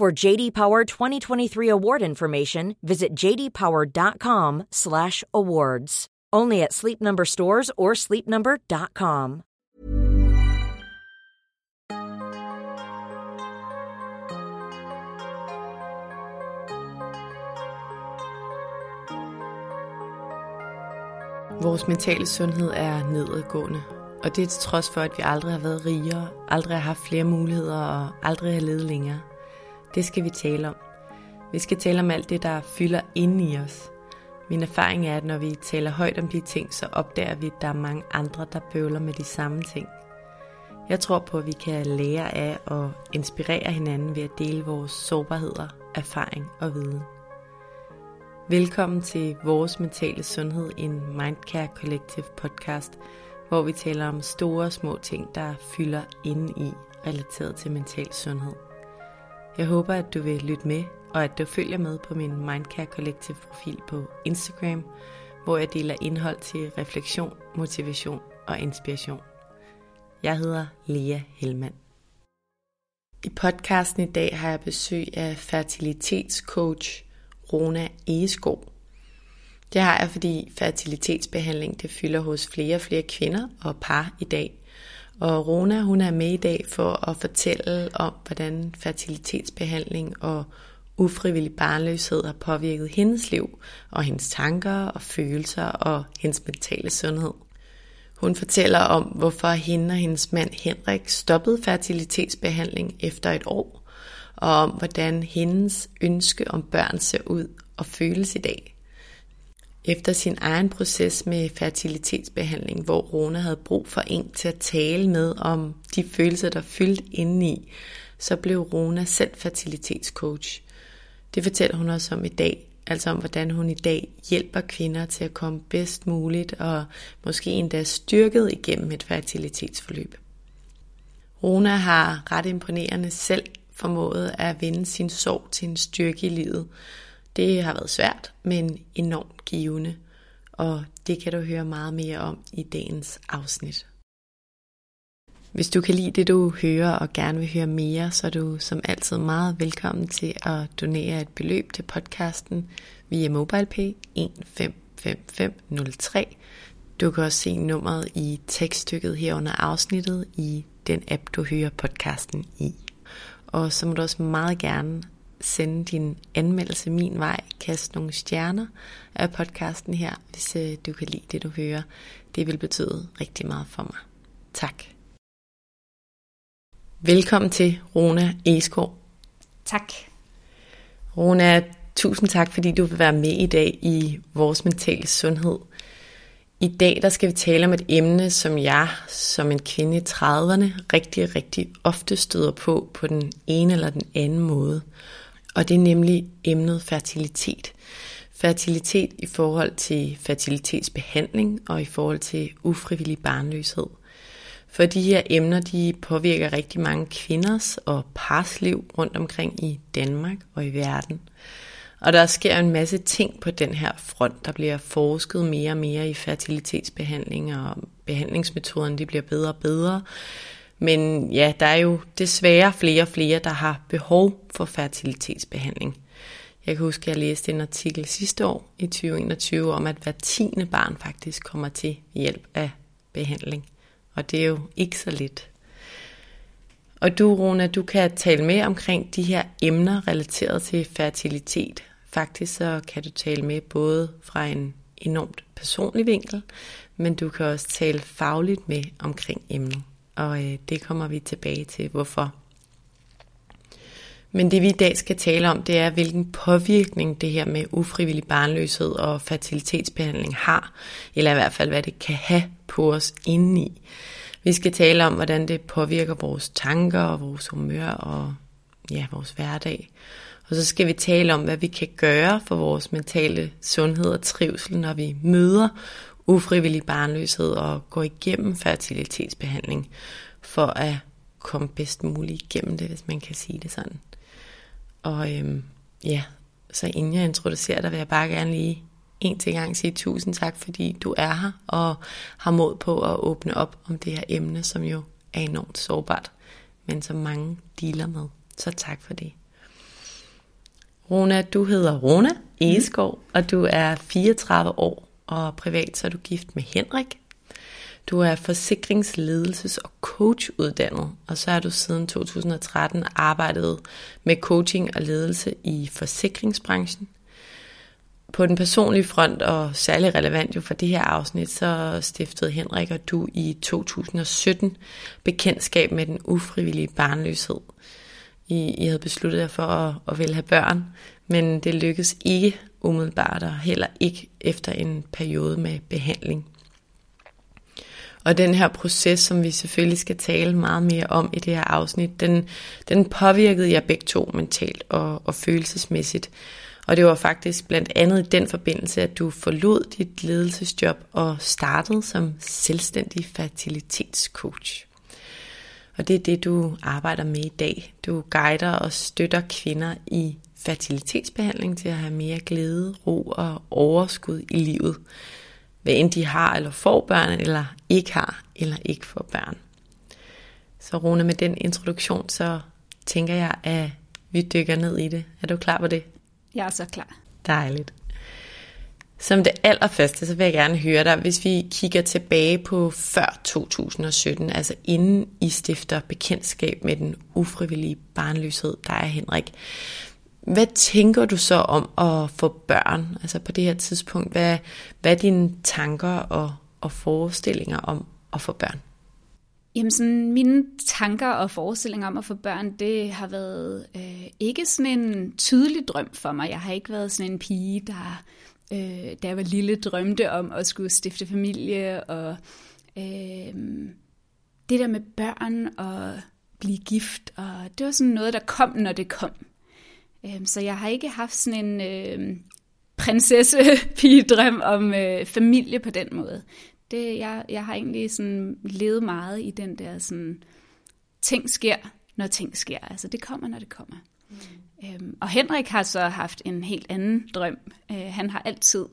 For JD Power 2023 award information, visit jdpower.com/awards. Only at Sleep Number stores or sleepnumber.com. Vores mentale sundhed er nedadgående, og det er til trods for, at vi aldrig har været rigere, aldrig har haft flere muligheder og aldrig har levet længere. Det skal vi tale om. Vi skal tale om alt det, der fylder inde i os. Min erfaring er, at når vi taler højt om de ting, så opdager vi, at der er mange andre, der bøvler med de samme ting. Jeg tror på, at vi kan lære af og inspirere hinanden ved at dele vores sårbarheder, erfaring og viden. Velkommen til Vores Mentale Sundhed, en Mindcare Collective podcast, hvor vi taler om store og små ting, der fylder inde i relateret til mental sundhed. Jeg håber, at du vil lytte med, og at du følger med på min Mindcare Collective profil på Instagram, hvor jeg deler indhold til refleksion, motivation og inspiration. Jeg hedder Lea Helmand. I podcasten i dag har jeg besøg af fertilitetscoach Rona Egeskov. Det har jeg, fordi fertilitetsbehandling det fylder hos flere og flere kvinder og par i dag. Og Rona hun er med i dag for at fortælle om, hvordan fertilitetsbehandling og ufrivillig barnløshed har påvirket hendes liv og hendes tanker og følelser og hendes mentale sundhed. Hun fortæller om, hvorfor hende og hendes mand Henrik stoppede fertilitetsbehandling efter et år, og om hvordan hendes ønske om børn ser ud og føles i dag. Efter sin egen proces med fertilitetsbehandling, hvor Rona havde brug for en til at tale med om de følelser, der fyldte indeni, så blev Rona selv fertilitetscoach. Det fortæller hun også om i dag, altså om hvordan hun i dag hjælper kvinder til at komme bedst muligt og måske endda styrket igennem et fertilitetsforløb. Rona har ret imponerende selv formået at vende sin sorg til en styrke i livet, det har været svært, men enormt givende, og det kan du høre meget mere om i dagens afsnit. Hvis du kan lide det, du hører og gerne vil høre mere, så er du som altid meget velkommen til at donere et beløb til podcasten via MobilePay 155503. Du kan også se nummeret i tekststykket her under afsnittet i den app, du hører podcasten i. Og så må du også meget gerne sende din anmeldelse min vej, kaste nogle stjerner af podcasten her, hvis øh, du kan lide det, du hører. Det vil betyde rigtig meget for mig. Tak. Velkommen til Rona Eskov. Tak. Rona, tusind tak, fordi du vil være med i dag i vores mentale sundhed. I dag der skal vi tale om et emne, som jeg som en kvinde i 30'erne rigtig, rigtig ofte støder på på den ene eller den anden måde og det er nemlig emnet fertilitet. Fertilitet i forhold til fertilitetsbehandling og i forhold til ufrivillig barnløshed. For de her emner, de påvirker rigtig mange kvinders og pars liv rundt omkring i Danmark og i verden. Og der sker en masse ting på den her front. Der bliver forsket mere og mere i fertilitetsbehandling, og behandlingsmetoderne de bliver bedre og bedre. Men ja, der er jo desværre flere og flere, der har behov for fertilitetsbehandling. Jeg kan huske, at jeg læste en artikel sidste år i 2021 om, at hver tiende barn faktisk kommer til hjælp af behandling. Og det er jo ikke så lidt. Og du, Rona, du kan tale med omkring de her emner relateret til fertilitet. Faktisk så kan du tale med både fra en enormt personlig vinkel, men du kan også tale fagligt med omkring emnet og øh, det kommer vi tilbage til, hvorfor. Men det vi i dag skal tale om, det er, hvilken påvirkning det her med ufrivillig barnløshed og fertilitetsbehandling har, eller i hvert fald, hvad det kan have på os indeni. Vi skal tale om, hvordan det påvirker vores tanker og vores humør og ja, vores hverdag. Og så skal vi tale om, hvad vi kan gøre for vores mentale sundhed og trivsel, når vi møder ufrivillig barnløshed og går igennem fertilitetsbehandling, for at komme bedst muligt igennem det, hvis man kan sige det sådan. Og øhm, ja, så inden jeg introducerer dig, vil jeg bare gerne lige en til gang sige tusind tak, fordi du er her og har mod på at åbne op om det her emne, som jo er enormt sårbart, men som mange dealer med. Så tak for det. Rona, du hedder Rona Egeskov, mm. og du er 34 år, og privat så er du gift med Henrik. Du er forsikringsledelses- og coachuddannet, og så har du siden 2013 arbejdet med coaching og ledelse i forsikringsbranchen. På den personlige front, og særlig relevant jo for det her afsnit, så stiftede Henrik og du i 2017 bekendtskab med den ufrivillige barnløshed. I, I havde besluttet jer for at, at ville have børn, men det lykkedes ikke umiddelbart, og heller ikke efter en periode med behandling. Og den her proces, som vi selvfølgelig skal tale meget mere om i det her afsnit, den, den påvirkede jeg begge to mentalt og, og følelsesmæssigt. Og det var faktisk blandt andet i den forbindelse, at du forlod dit ledelsesjob og startede som selvstændig fertilitetscoach. Og det er det, du arbejder med i dag. Du guider og støtter kvinder i fertilitetsbehandling til at have mere glæde, ro og overskud i livet hvad end de har eller får børn, eller ikke har eller ikke får børn. Så Rune, med den introduktion, så tænker jeg, at vi dykker ned i det. Er du klar på det? Jeg er så klar. Dejligt. Som det allerførste, så vil jeg gerne høre dig, hvis vi kigger tilbage på før 2017, altså inden I stifter bekendtskab med den ufrivillige barnløshed, der er Henrik. Hvad tænker du så om at få børn, altså på det her tidspunkt? Hvad, hvad er dine tanker og, og forestillinger om at få børn? Jamen sådan, mine tanker og forestillinger om at få børn, det har været øh, ikke sådan en tydelig drøm for mig. Jeg har ikke været sådan en pige, der, øh, da jeg var lille, drømte om at skulle stifte familie. Og øh, det der med børn og blive gift, og det var sådan noget, der kom, når det kom. Øh, så jeg har ikke haft sådan en øh, prinsesse-pigedrøm om øh, familie på den måde. Det, jeg, jeg har egentlig sådan levet meget i den der sådan, ting sker, når ting sker. Altså det kommer, når det kommer. Mm. Øhm, og Henrik har så haft en helt anden drøm. Øh, han har altid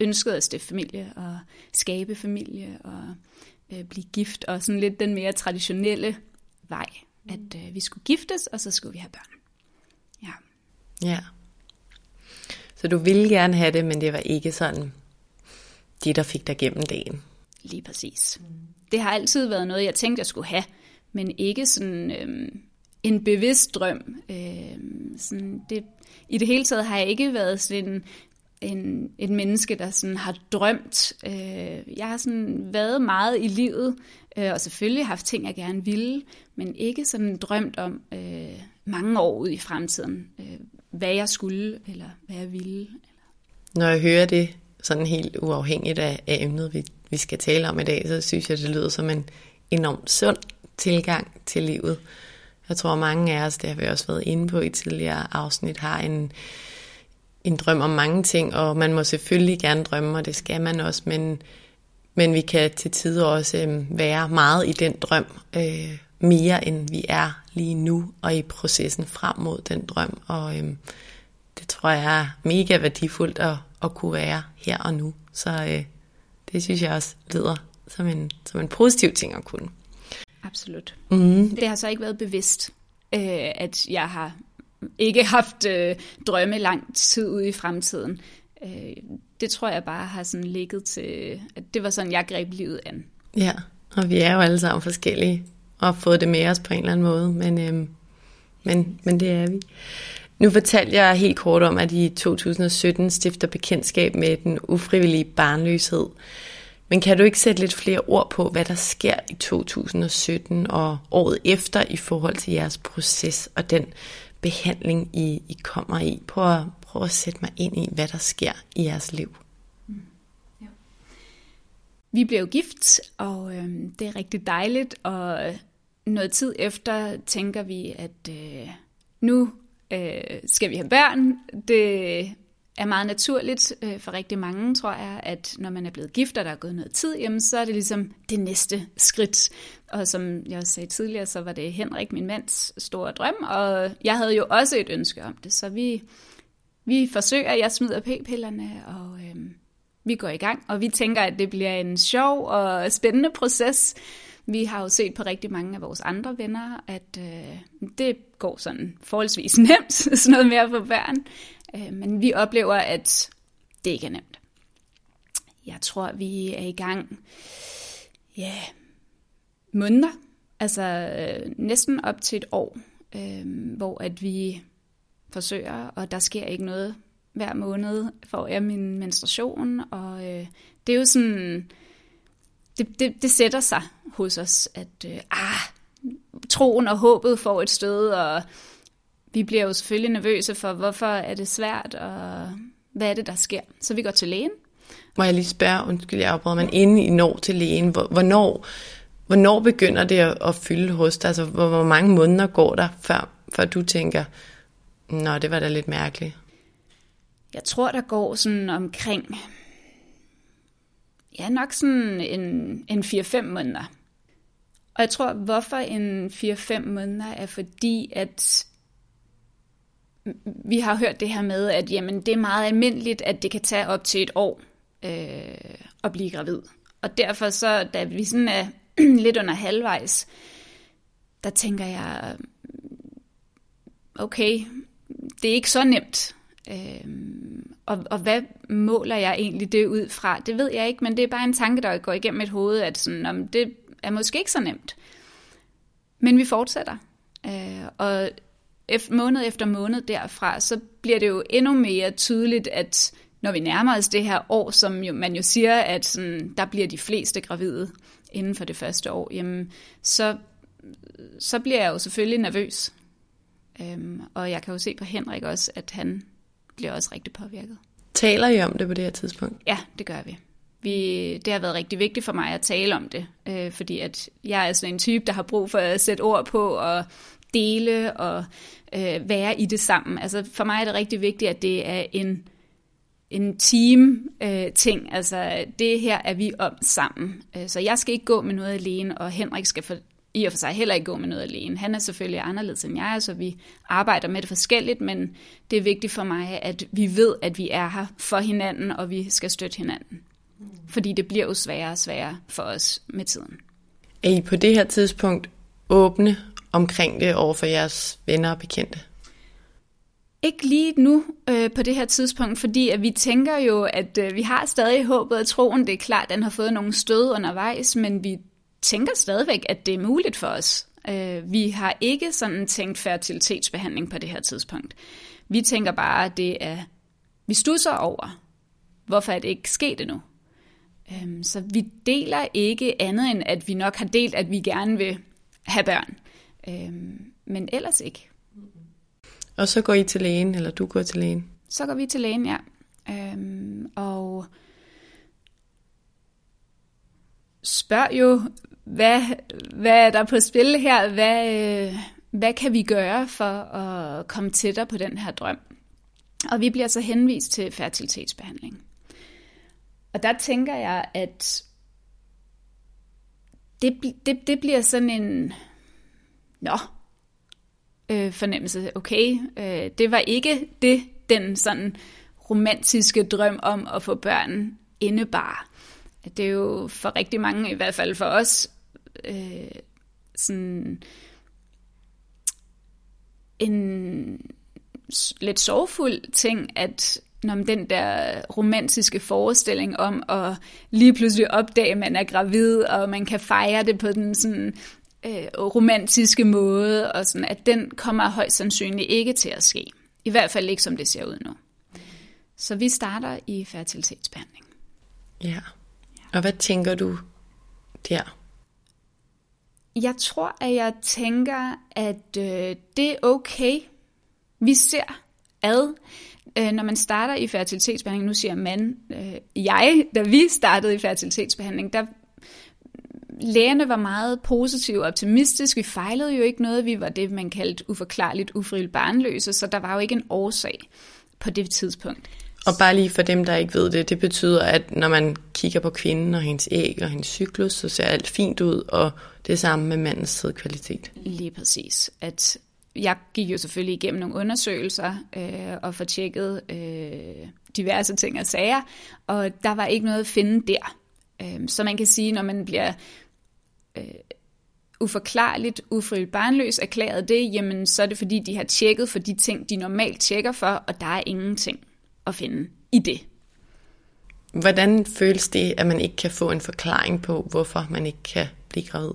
ønsket at stifte familie og skabe familie og øh, blive gift, og sådan lidt den mere traditionelle vej, mm. at øh, vi skulle giftes, og så skulle vi have børn. Ja. Så du ville gerne have det, men det var ikke sådan det, der fik dig gennem dagen. Lige præcis. Det har altid været noget, jeg tænkte, jeg skulle have, men ikke sådan øhm, en bevidst drøm. Øhm, sådan det, I det hele taget har jeg ikke været sådan en, en, et menneske, der sådan har drømt. Øh, jeg har sådan været meget i livet, øh, og selvfølgelig haft ting, jeg gerne ville, men ikke sådan drømt om øh, mange år ud i fremtiden, øh, hvad jeg skulle, eller hvad jeg ville. Eller... Når jeg hører det sådan helt uafhængigt af, af emnet, vi, vi skal tale om i dag, så synes jeg, det lyder som en enormt sund tilgang til livet. Jeg tror, mange af os, det har vi også været inde på i tidligere afsnit, har en, en drøm om mange ting, og man må selvfølgelig gerne drømme, og det skal man også, men, men vi kan til tider også øh, være meget i den drøm, øh, mere end vi er lige nu og i processen frem mod den drøm. Og øhm, det tror jeg er mega værdifuldt at, at kunne være her og nu. Så øh, det synes jeg også lyder som en, som en positiv ting at kunne. Absolut. Mm. Det har så ikke været bevidst, øh, at jeg har ikke haft øh, drømme lang tid ude i fremtiden. Øh, det tror jeg bare har sådan ligget til, at det var sådan, jeg greb livet an. Ja, og vi er jo alle sammen forskellige og fået det med os på en eller anden måde, men, øhm, men, men det er vi. Nu fortalte jeg helt kort om, at i 2017 stifter bekendtskab med den ufrivillige barnløshed. Men kan du ikke sætte lidt flere ord på, hvad der sker i 2017 og året efter i forhold til jeres proces og den behandling, I, I kommer i? Prøv at, prøv at sætte mig ind i, hvad der sker i jeres liv. Mm, ja. Vi blev gift, og øh, det er rigtig dejligt, og noget tid efter tænker vi, at øh, nu øh, skal vi have børn. Det er meget naturligt øh, for rigtig mange, tror jeg, at når man er blevet gift, og der er gået noget tid, jamen, så er det ligesom det næste skridt. Og som jeg også sagde tidligere, så var det Henrik, min mands store drøm, og jeg havde jo også et ønske om det, så vi, vi forsøger, jeg smider p-pillerne, og øh, vi går i gang, og vi tænker, at det bliver en sjov og spændende proces. Vi har jo set på rigtig mange af vores andre venner, at øh, det går sådan forholdsvis nemt, sådan noget med at få børn. Øh, men vi oplever, at det ikke er nemt. Jeg tror, vi er i gang, ja, måneder, altså øh, næsten op til et år, øh, hvor at vi forsøger, og der sker ikke noget hver måned, får jeg min menstruation, og øh, det er jo sådan, det, det, det sætter sig hos os, at øh, ah, troen og håbet får et stød, og vi bliver jo selvfølgelig nervøse for, hvorfor er det svært, og hvad er det, der sker. Så vi går til lægen. Må jeg lige spørge, undskyld, jeg afbryder, men inden I når til lægen, hvornår, hvornår begynder det at, at fylde hos dig? Altså, hvor, hvor mange måneder går der, før, før du tænker, nå, det var da lidt mærkeligt? Jeg tror, der går sådan omkring, ja, nok sådan en, en 4-5 måneder. Og jeg tror, hvorfor en 4-5 måneder er fordi, at vi har hørt det her med, at jamen, det er meget almindeligt, at det kan tage op til et år øh, at blive gravid. Og derfor så, da vi sådan er lidt under halvvejs, der tænker jeg, okay, det er ikke så nemt. Øh, og, og hvad måler jeg egentlig det ud fra? Det ved jeg ikke, men det er bare en tanke, der går igennem mit hoved, at sådan, om det er måske ikke så nemt. Men vi fortsætter. Øh, og efter, måned efter måned derfra, så bliver det jo endnu mere tydeligt, at når vi nærmer os det her år, som jo, man jo siger, at sådan, der bliver de fleste gravide inden for det første år, jamen, så, så bliver jeg jo selvfølgelig nervøs. Øhm, og jeg kan jo se på Henrik også, at han bliver også rigtig påvirket. Taler I om det på det her tidspunkt? Ja, det gør vi. vi det har været rigtig vigtigt for mig at tale om det, øh, fordi at jeg er sådan en type, der har brug for at sætte ord på og dele og øh, være i det sammen. Altså for mig er det rigtig vigtigt, at det er en, en team-ting. Øh, altså det her er vi om sammen. Øh, så jeg skal ikke gå med noget alene, og Henrik skal for, i og for sig heller ikke gå med noget alene. Han er selvfølgelig anderledes end jeg, så vi arbejder med det forskelligt, men det er vigtigt for mig, at vi ved, at vi er her for hinanden, og vi skal støtte hinanden. Fordi det bliver jo sværere og sværere for os med tiden. Er I på det her tidspunkt åbne omkring det over for jeres venner og bekendte? Ikke lige nu øh, på det her tidspunkt, fordi at vi tænker jo, at øh, vi har stadig håbet og troen. Det er klart, at den har fået nogle stød undervejs, men vi tænker stadigvæk, at det er muligt for os. Øh, vi har ikke sådan tænkt fertilitetsbehandling på det her tidspunkt. Vi tænker bare, at det er, vi stusser over, hvorfor er det ikke sket endnu. Øh, så vi deler ikke andet end, at vi nok har delt, at vi gerne vil have børn. Øhm, men ellers ikke. Og så går I til lægen, eller du går til lægen? Så går vi til lægen, ja. Øhm, og spørg jo, hvad, hvad er der på spil her? Hvad, øh, hvad kan vi gøre for at komme tættere på den her drøm? Og vi bliver så henvist til fertilitetsbehandling. Og der tænker jeg, at det, det, det bliver sådan en nå, øh, fornemmelse, okay, øh, det var ikke det, den sådan romantiske drøm om at få børn indebar. Det er jo for rigtig mange, i hvert fald for os, øh, sådan en lidt sorgfuld ting, at når den der romantiske forestilling om at lige pludselig opdage, at man er gravid, og man kan fejre det på den sådan øh, romantiske måde, og sådan, at den kommer højst sandsynligt ikke til at ske. I hvert fald ikke, som det ser ud nu. Så vi starter i fertilitetsbehandling. Ja. Og hvad tænker du der? Jeg tror, at jeg tænker, at øh, det er okay. Vi ser ad, øh, når man starter i fertilitetsbehandling, nu siger man, øh, jeg, da vi startede i fertilitetsbehandling, der lægerne var meget positive og optimistiske. Vi fejlede jo ikke noget. Vi var det, man kaldte uforklarligt ufrivilligt barnløse, så der var jo ikke en årsag på det tidspunkt. Og bare lige for dem, der ikke ved det, det betyder, at når man kigger på kvinden og hendes æg og hendes cyklus, så ser alt fint ud, og det samme med mandens sædkvalitet. Lige præcis. At jeg gik jo selvfølgelig igennem nogle undersøgelser øh, og får tjekket øh, diverse ting og sager, og der var ikke noget at finde der. Øh, så man kan sige, når man bliver øh, uforklarligt ufrivilligt barnløs erklæret det, jamen så er det fordi, de har tjekket for de ting, de normalt tjekker for, og der er ingenting at finde i det. Hvordan føles det, at man ikke kan få en forklaring på, hvorfor man ikke kan blive gravid?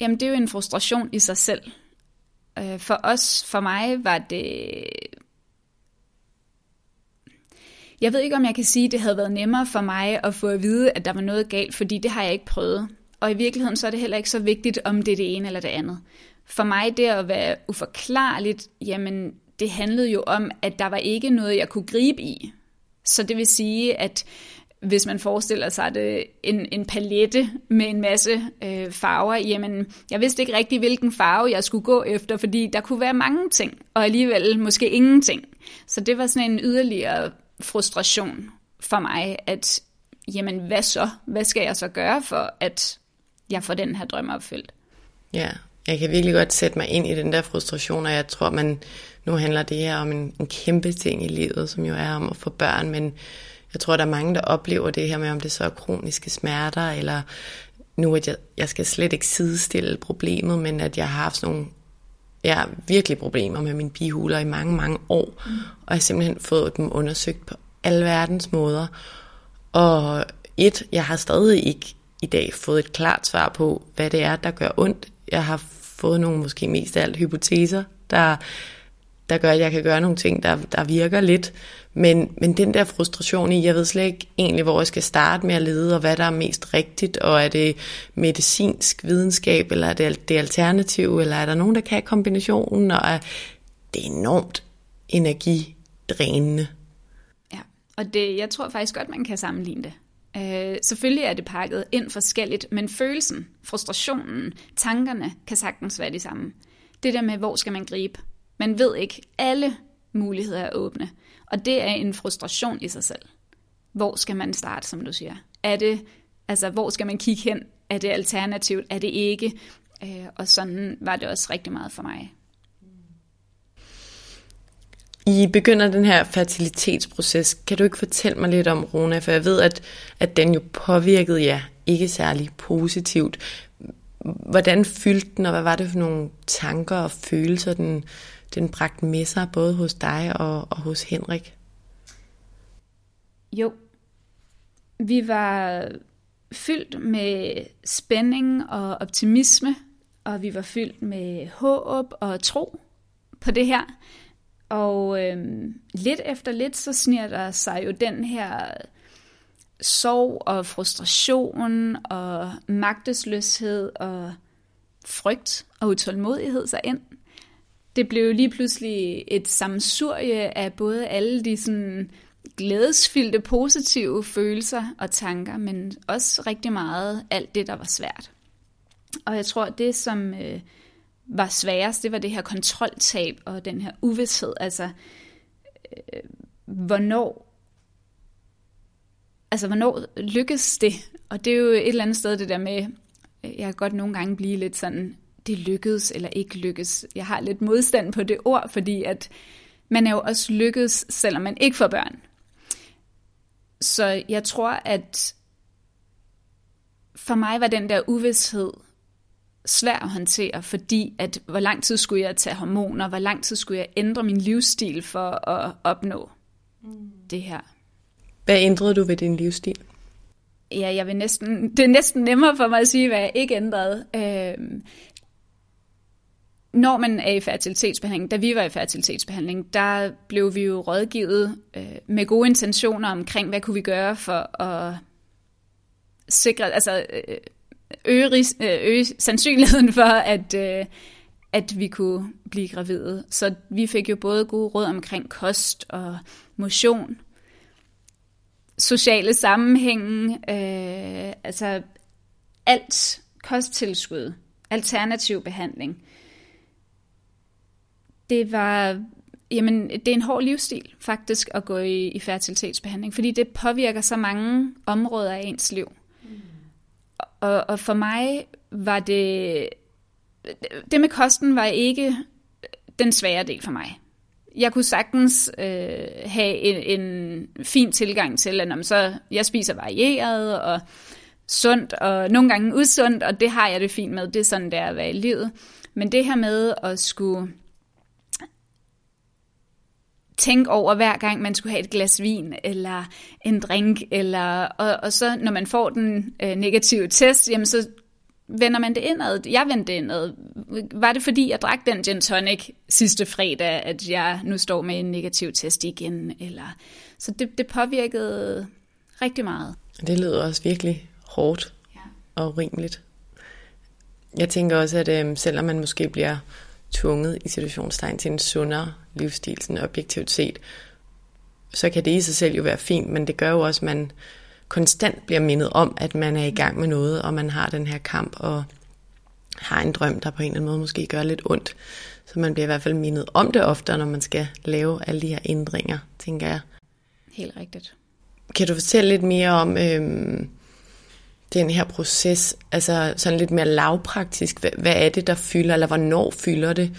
Jamen det er jo en frustration i sig selv. Øh, for os, for mig, var det... Jeg ved ikke, om jeg kan sige, at det havde været nemmere for mig at få at vide, at der var noget galt, fordi det har jeg ikke prøvet. Og i virkeligheden så er det heller ikke så vigtigt, om det er det ene eller det andet. For mig det at være uforklarligt, jamen det handlede jo om, at der var ikke noget, jeg kunne gribe i. Så det vil sige, at hvis man forestiller sig det, en, en palette med en masse øh, farver, jamen jeg vidste ikke rigtig, hvilken farve jeg skulle gå efter, fordi der kunne være mange ting, og alligevel måske ingenting. Så det var sådan en yderligere frustration for mig, at jamen hvad så? Hvad skal jeg så gøre for, at jeg får den her drøm opfyldt? Ja, jeg kan virkelig godt sætte mig ind i den der frustration, og jeg tror, man nu handler det her om en, en kæmpe ting i livet, som jo er om at få børn, men jeg tror, der er mange, der oplever det her med, om det så er kroniske smerter, eller nu, at jeg, jeg skal slet ikke sidestille problemet, men at jeg har haft sådan nogle ja, virkelig problemer med mine bihuler i mange, mange år, mm. og jeg har simpelthen fået dem undersøgt på alle verdens måder. Og et, jeg har stadig ikke i dag fået et klart svar på, hvad det er, der gør ondt. Jeg har fået nogle måske mest af alt hypoteser, der der gør, at jeg kan gøre nogle ting, der, der virker lidt. Men, men den der frustration i, jeg ved slet ikke egentlig, hvor jeg skal starte med at lede, og hvad der er mest rigtigt, og er det medicinsk videnskab, eller er det det alternative, eller er der nogen, der kan kombinationen, og er det er enormt energidrænende. Ja, og det, jeg tror faktisk godt, man kan sammenligne det. Øh, selvfølgelig er det pakket ind forskelligt, men følelsen, frustrationen, tankerne kan sagtens være de samme. Det der med, hvor skal man gribe? Man ved ikke, alle muligheder er åbne. Og det er en frustration i sig selv. Hvor skal man starte, som du siger? Er det, altså, hvor skal man kigge hen? Er det alternativt? Er det ikke? Øh, og sådan var det også rigtig meget for mig. I begynder den her fertilitetsproces. Kan du ikke fortælle mig lidt om, Rona? For jeg ved, at, at den jo påvirkede jer ikke særlig positivt. Hvordan fyldte den, og hvad var det for nogle tanker og følelser, den, den bragte med sig, både hos dig og, og hos Henrik? Jo, vi var fyldt med spænding og optimisme, og vi var fyldt med håb og tro på det her. Og øh, lidt efter lidt, så sniger der sig jo den her sorg og frustration og magtesløshed og frygt og utålmodighed sig ind det blev lige pludselig et samsurje af både alle de sådan glædesfyldte positive følelser og tanker, men også rigtig meget alt det, der var svært. Og jeg tror, det som øh, var sværest, det var det her kontroltab og den her uvidshed. Altså, øh, hvornår, altså, hvornår lykkes det? Og det er jo et eller andet sted det der med, øh, jeg kan godt nogle gange blive lidt sådan det lykkedes eller ikke lykkedes. Jeg har lidt modstand på det ord, fordi at man er jo også lykkedes, selvom man ikke får børn. Så jeg tror, at for mig var den der uvidshed svær at håndtere, fordi at hvor lang tid skulle jeg tage hormoner, hvor lang tid skulle jeg ændre min livsstil for at opnå mm. det her. Hvad ændrede du ved din livsstil? Ja, jeg vil næsten, det er næsten nemmere for mig at sige, hvad jeg ikke ændrede. Øh, når man er i fertilitetsbehandling, da vi var i fertilitetsbehandling, der blev vi jo rådgivet øh, med gode intentioner omkring, hvad kunne vi gøre for at sikre, altså øh, øge, ris- øh, øge sandsynligheden for, at, øh, at vi kunne blive gravide. Så vi fik jo både gode råd omkring kost og motion, sociale sammenhænge, øh, altså alt kosttilskud, alternativ behandling, det var, jamen, det er en hård livsstil faktisk at gå i, i fertilitetsbehandling, fordi det påvirker så mange områder af ens liv. Og, og for mig var det, det med kosten var ikke den svære del for mig. Jeg kunne sagtens øh, have en, en fin tilgang til, at så jeg spiser varieret og sundt, og nogle gange usundt, og det har jeg det fint med. Det er sådan, det er at være i livet. Men det her med at skulle tænke over hver gang, man skulle have et glas vin eller en drink, eller, og, og så når man får den øh, negative test, jamen så vender man det indad. Jeg vendte det indad. Var det fordi, jeg drak den gin tonic sidste fredag, at jeg nu står med en negativ test igen? Eller... Så det, det påvirkede rigtig meget. Det lyder også virkelig hårdt ja. og urimeligt. Jeg tænker også, at øh, selvom man måske bliver tvunget i situationstegn til en sundere livsstil, sådan objektivt set, så kan det i sig selv jo være fint, men det gør jo også, at man konstant bliver mindet om, at man er i gang med noget, og man har den her kamp, og har en drøm, der på en eller anden måde måske gør lidt ondt. Så man bliver i hvert fald mindet om det ofte, når man skal lave alle de her ændringer, tænker jeg. Helt rigtigt. Kan du fortælle lidt mere om øhm, den her proces, altså sådan lidt mere lavpraktisk, hvad, hvad er det, der fylder, eller hvornår fylder det?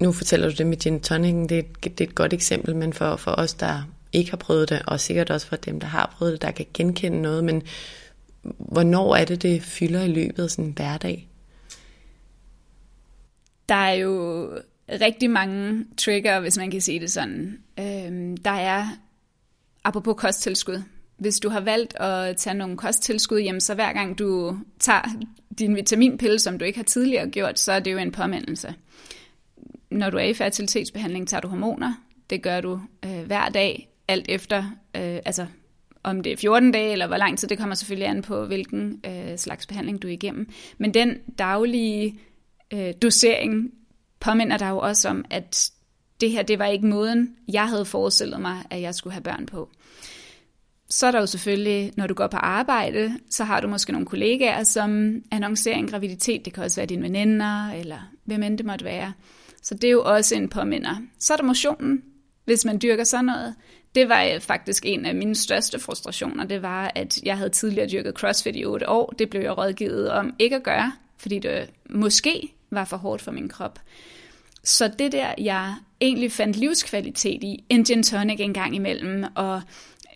Nu fortæller du det med gin tonic, det er, et, det er et godt eksempel, men for, for os, der ikke har prøvet det, og sikkert også for dem, der har prøvet det, der kan genkende noget, men hvornår er det, det fylder i løbet af sådan en hverdag? Der er jo rigtig mange trigger, hvis man kan sige det sådan. Øhm, der er, apropos kosttilskud, hvis du har valgt at tage nogle kosttilskud jamen så hver gang du tager din vitaminpille, som du ikke har tidligere gjort, så er det jo en påmindelse. Når du er i fertilitetsbehandling, tager du hormoner. Det gør du øh, hver dag, alt efter, øh, altså om det er 14 dage eller hvor lang tid, det kommer selvfølgelig an på, hvilken øh, slags behandling du er igennem. Men den daglige øh, dosering påminder dig jo også om, at det her, det var ikke måden, jeg havde forestillet mig, at jeg skulle have børn på. Så er der jo selvfølgelig, når du går på arbejde, så har du måske nogle kollegaer, som annoncerer en graviditet. Det kan også være dine veninder, eller hvem end det måtte være. Så det er jo også en påminder. Så er der motionen, hvis man dyrker sådan noget. Det var øh, faktisk en af mine største frustrationer. Det var, at jeg havde tidligere dyrket CrossFit i otte år. Det blev jeg rådgivet om ikke at gøre, fordi det øh, måske var for hårdt for min krop. Så det der, jeg egentlig fandt livskvalitet i, en gin tonic en gang imellem, og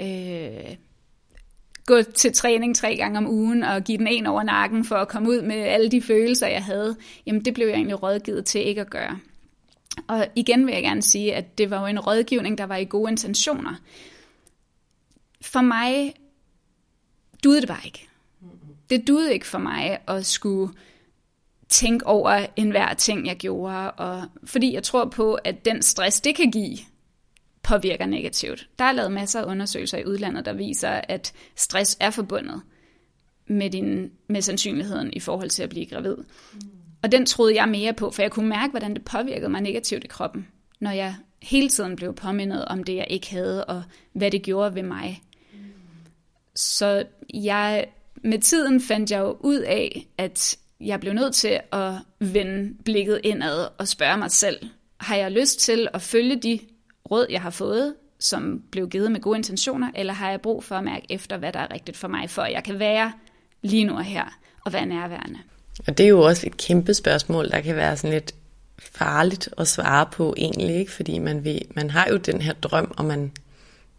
øh, gå til træning tre gange om ugen og give den en over nakken for at komme ud med alle de følelser, jeg havde, jamen det blev jeg egentlig rådgivet til ikke at gøre. Og igen vil jeg gerne sige, at det var jo en rådgivning, der var i gode intentioner. For mig duede det bare ikke. Det duede ikke for mig at skulle tænke over enhver ting, jeg gjorde, og fordi jeg tror på, at den stress, det kan give, påvirker negativt. Der er lavet masser af undersøgelser i udlandet, der viser, at stress er forbundet med, din, med sandsynligheden i forhold til at blive gravid. Mm. Og den troede jeg mere på, for jeg kunne mærke, hvordan det påvirkede mig negativt i kroppen, når jeg hele tiden blev påmindet om det, jeg ikke havde, og hvad det gjorde ved mig. Mm. Så jeg, med tiden fandt jeg jo ud af, at jeg blev nødt til at vende blikket indad og spørge mig selv, har jeg lyst til at følge de råd, jeg har fået, som blev givet med gode intentioner, eller har jeg brug for at mærke efter, hvad der er rigtigt for mig, for at jeg kan være lige nu og her og være nærværende? Og det er jo også et kæmpe spørgsmål, der kan være sådan lidt farligt at svare på egentlig, ikke? fordi man, vil, man har jo den her drøm, og man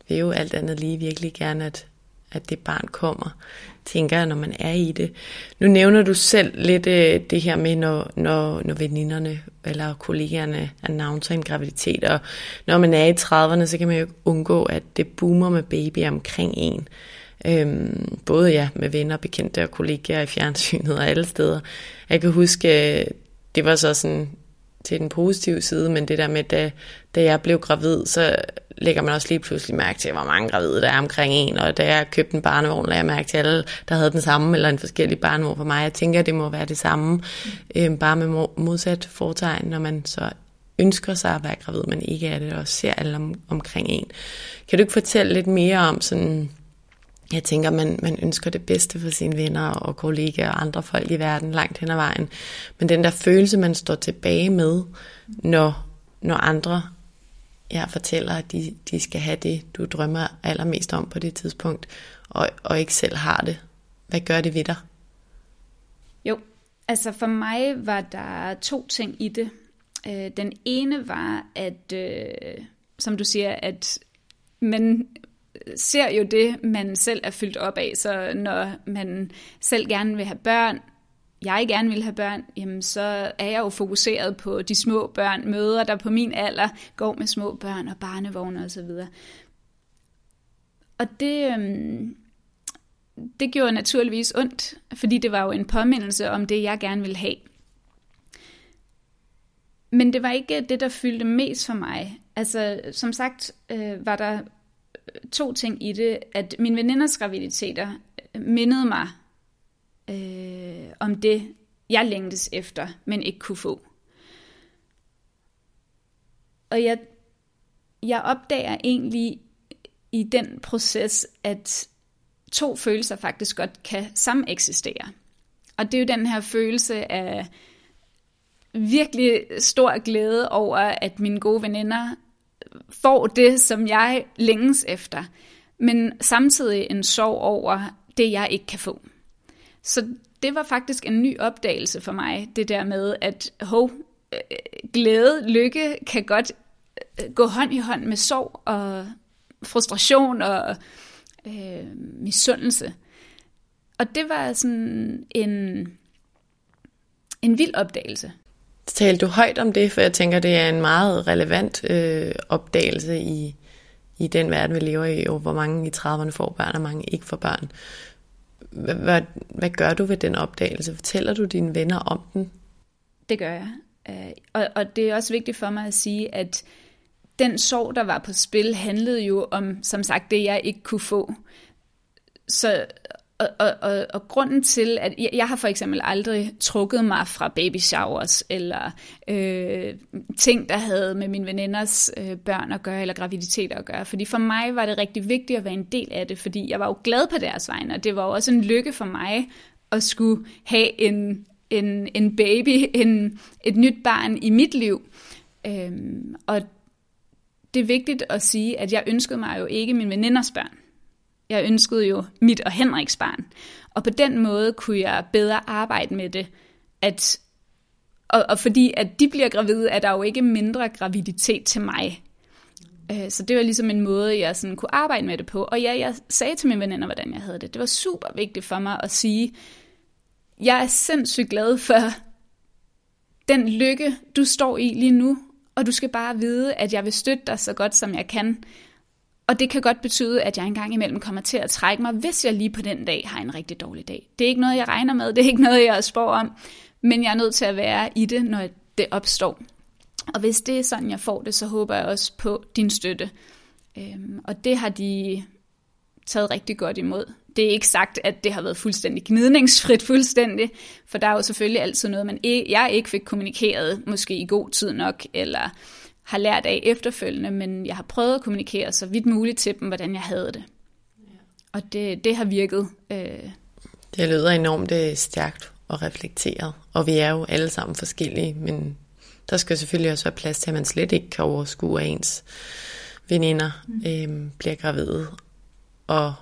vil jo alt andet lige virkelig gerne, at, at det barn kommer, tænker jeg, når man er i det. Nu nævner du selv lidt øh, det her med, når, når, når veninderne eller kollegerne annoncerer en graviditet, og når man er i 30'erne, så kan man jo ikke undgå, at det boomer med baby omkring en. Øhm, både ja, med venner, bekendte og kollegaer i fjernsynet og alle steder. Jeg kan huske, øh, det var så sådan til den positive side, men det der med, da, da jeg blev gravid, så lægger man også lige pludselig mærke til, hvor mange gravide der er omkring en, og da jeg købte en barnevogn, lagde jeg mærke til alle, der havde den samme, eller en forskellig barnevogn for mig. Jeg tænker, det må være det samme, øh, bare med modsat fortegn, når man så ønsker sig at være gravid, men ikke er det, og ser alle om, omkring en. Kan du ikke fortælle lidt mere om sådan, jeg tænker, man, man ønsker det bedste for sine venner og kollegaer og andre folk i verden langt hen ad vejen. Men den der følelse, man står tilbage med, når, når andre ja, fortæller, at de, de skal have det, du drømmer allermest om på det tidspunkt, og, og ikke selv har det. Hvad gør det ved dig? Jo, altså for mig var der to ting i det. Øh, den ene var, at øh, som du siger, at man ser jo det, man selv er fyldt op af. Så når man selv gerne vil have børn, jeg gerne vil have børn, jamen så er jeg jo fokuseret på de små børn, møder der på min alder går med små børn og barnevogne osv. Og, og det, øhm, det gjorde naturligvis ondt, fordi det var jo en påmindelse om det, jeg gerne ville have. Men det var ikke det, der fyldte mest for mig. Altså, som sagt, øh, var der to ting i det, at min veninders graviditeter øh, mindede mig øh, om det, jeg længtes efter, men ikke kunne få. Og jeg, jeg opdager egentlig i den proces, at to følelser faktisk godt kan sameksistere. Og det er jo den her følelse af virkelig stor glæde over, at mine gode veninder får det, som jeg længes efter, men samtidig en sorg over det, jeg ikke kan få. Så det var faktisk en ny opdagelse for mig, det der med, at hov, øh, glæde, lykke kan godt øh, gå hånd i hånd med sorg og frustration og øh, misundelse. Og det var sådan en, en vild opdagelse. Talte du højt om det, for jeg tænker, det er en meget relevant øh, opdagelse i, i den verden, vi lever i, og hvor mange i 30'erne får børn, og mange ikke får børn. Hvad, hvad, gør du ved den opdagelse? Fortæller du dine venner om den? Det gør jeg. Øh, og, og det er også vigtigt for mig at sige, at den sorg, der var på spil, handlede jo om, som sagt, det jeg ikke kunne få. Så og, og, og, og grunden til, at jeg, jeg har for eksempel aldrig trukket mig fra baby showers, eller øh, ting, der havde med mine veninders øh, børn at gøre, eller graviditeter at gøre. Fordi for mig var det rigtig vigtigt at være en del af det, fordi jeg var jo glad på deres vegne, og det var jo også en lykke for mig at skulle have en, en, en baby, en, et nyt barn i mit liv. Øhm, og det er vigtigt at sige, at jeg ønskede mig jo ikke min veninders børn. Jeg ønskede jo mit og Henriks barn. Og på den måde kunne jeg bedre arbejde med det. At, og, og fordi at de bliver gravide, er der jo ikke mindre graviditet til mig. Øh, så det var ligesom en måde, jeg sådan kunne arbejde med det på. Og ja, jeg sagde til mine veninder, hvordan jeg havde det. Det var super vigtigt for mig at sige, jeg er sindssygt glad for den lykke, du står i lige nu. Og du skal bare vide, at jeg vil støtte dig så godt, som jeg kan. Og det kan godt betyde, at jeg engang imellem kommer til at trække mig, hvis jeg lige på den dag har en rigtig dårlig dag. Det er ikke noget, jeg regner med, det er ikke noget, jeg spår om, men jeg er nødt til at være i det, når det opstår. Og hvis det er sådan, jeg får det, så håber jeg også på din støtte. Øhm, og det har de taget rigtig godt imod. Det er ikke sagt, at det har været fuldstændig gnidningsfrit fuldstændig, for der er jo selvfølgelig altid noget, man ikke, jeg ikke fik kommunikeret, måske i god tid nok, eller har lært af efterfølgende, men jeg har prøvet at kommunikere så vidt muligt til dem, hvordan jeg havde det. Ja. Og det, det har virket. Øh... Det lyder enormt øh, stærkt og reflekteret, og vi er jo alle sammen forskellige, men der skal selvfølgelig også være plads til, at man slet ikke kan overskue, at ens veninder mm. øh, bliver gravide. Og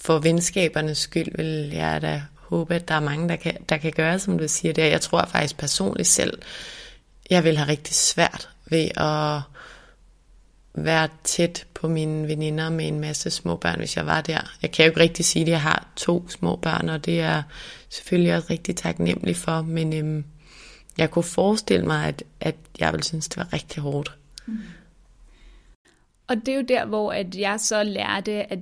for venskabernes skyld vil jeg da håbe, at der er mange, der kan, der kan gøre, som du siger det. Jeg tror faktisk personligt selv, jeg vil have rigtig svært ved at være tæt på mine veninder med en masse små børn, hvis jeg var der. Jeg kan jo ikke rigtig sige, at jeg har to små børn, og det er selvfølgelig også rigtig taknemmelig for, men øhm, jeg kunne forestille mig, at, at jeg ville synes, det var rigtig hårdt. Mm. Og det er jo der, hvor at jeg så lærte, at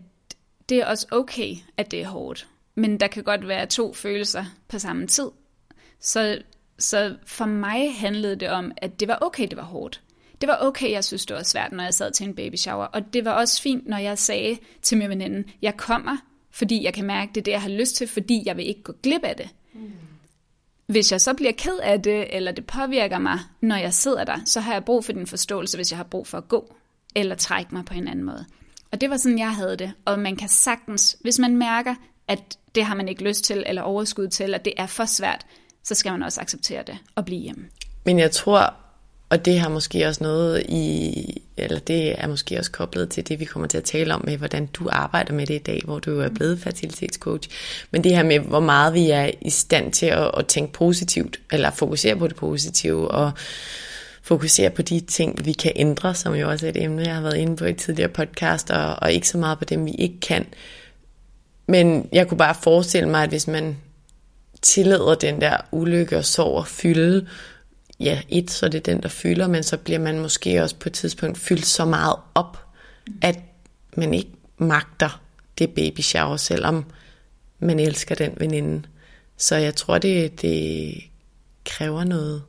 det er også okay, at det er hårdt. Men der kan godt være to følelser på samme tid. Så så for mig handlede det om, at det var okay, det var hårdt. Det var okay, jeg synes, det var svært, når jeg sad til en baby shower. Og det var også fint, når jeg sagde til min veninde, jeg kommer, fordi jeg kan mærke, det er det, jeg har lyst til, fordi jeg vil ikke gå glip af det. Mm. Hvis jeg så bliver ked af det, eller det påvirker mig, når jeg sidder der, så har jeg brug for din forståelse, hvis jeg har brug for at gå, eller trække mig på en anden måde. Og det var sådan, jeg havde det. Og man kan sagtens, hvis man mærker, at det har man ikke lyst til, eller overskud til, at det er for svært, så skal man også acceptere det og blive hjemme. Men jeg tror, og det har måske også noget i, eller det er måske også koblet til det, vi kommer til at tale om med, hvordan du arbejder med det i dag, hvor du er blevet fertilitetscoach. Men det her med, hvor meget vi er i stand til at, at tænke positivt, eller fokusere på det positive, og fokusere på de ting, vi kan ændre, som jo også er et emne, jeg har været inde på i tidligere podcast, og, og ikke så meget på dem, vi ikke kan. Men jeg kunne bare forestille mig, at hvis man tillader den der ulykke og sorg at fylde, ja, et, så det er den, der fylder, men så bliver man måske også på et tidspunkt fyldt så meget op, at man ikke magter det baby shower, selvom man elsker den veninde. Så jeg tror, det, det kræver noget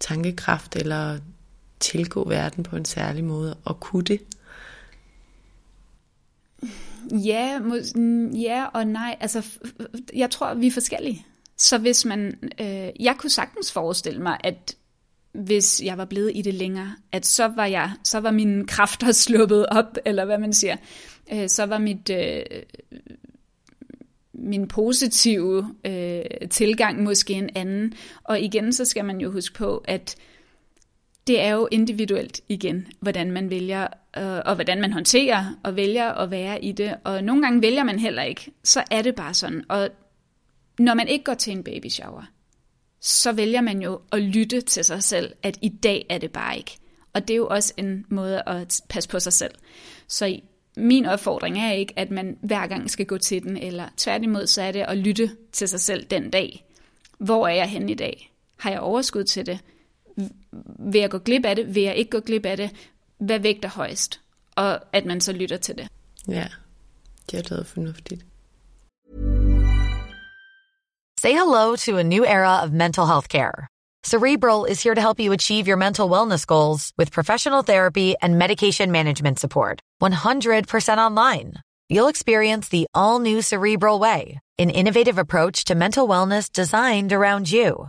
tankekraft, eller tilgå verden på en særlig måde, og kunne det. Ja, mm, ja og nej. Altså, jeg tror, vi er forskellige. Så hvis man, øh, jeg kunne sagtens forestille mig, at hvis jeg var blevet i det længere, at så var jeg, så var mine kræfter sluppet op, eller hvad man siger. Øh, så var mit, øh, min positive øh, tilgang måske en anden. Og igen, så skal man jo huske på, at det er jo individuelt igen, hvordan man vælger, øh, og hvordan man håndterer og vælger at være i det. Og nogle gange vælger man heller ikke. Så er det bare sådan. Og når man ikke går til en baby shower, så vælger man jo at lytte til sig selv, at i dag er det bare ikke. Og det er jo også en måde at passe på sig selv. Så min opfordring er ikke, at man hver gang skal gå til den, eller tværtimod så er det at lytte til sig selv den dag. Hvor er jeg henne i dag? Har jeg overskud til det? Vil jeg gå glip af det? Vil jeg ikke gå glip af det? Hvad vægter højst? Og at man så lytter til det. Ja, det er fornuftigt. Say hello to a new era of mental health care. Cerebral is here to help you achieve your mental wellness goals with professional therapy and medication management support. 100% online. You'll experience the all new Cerebral Way, an innovative approach to mental wellness designed around you.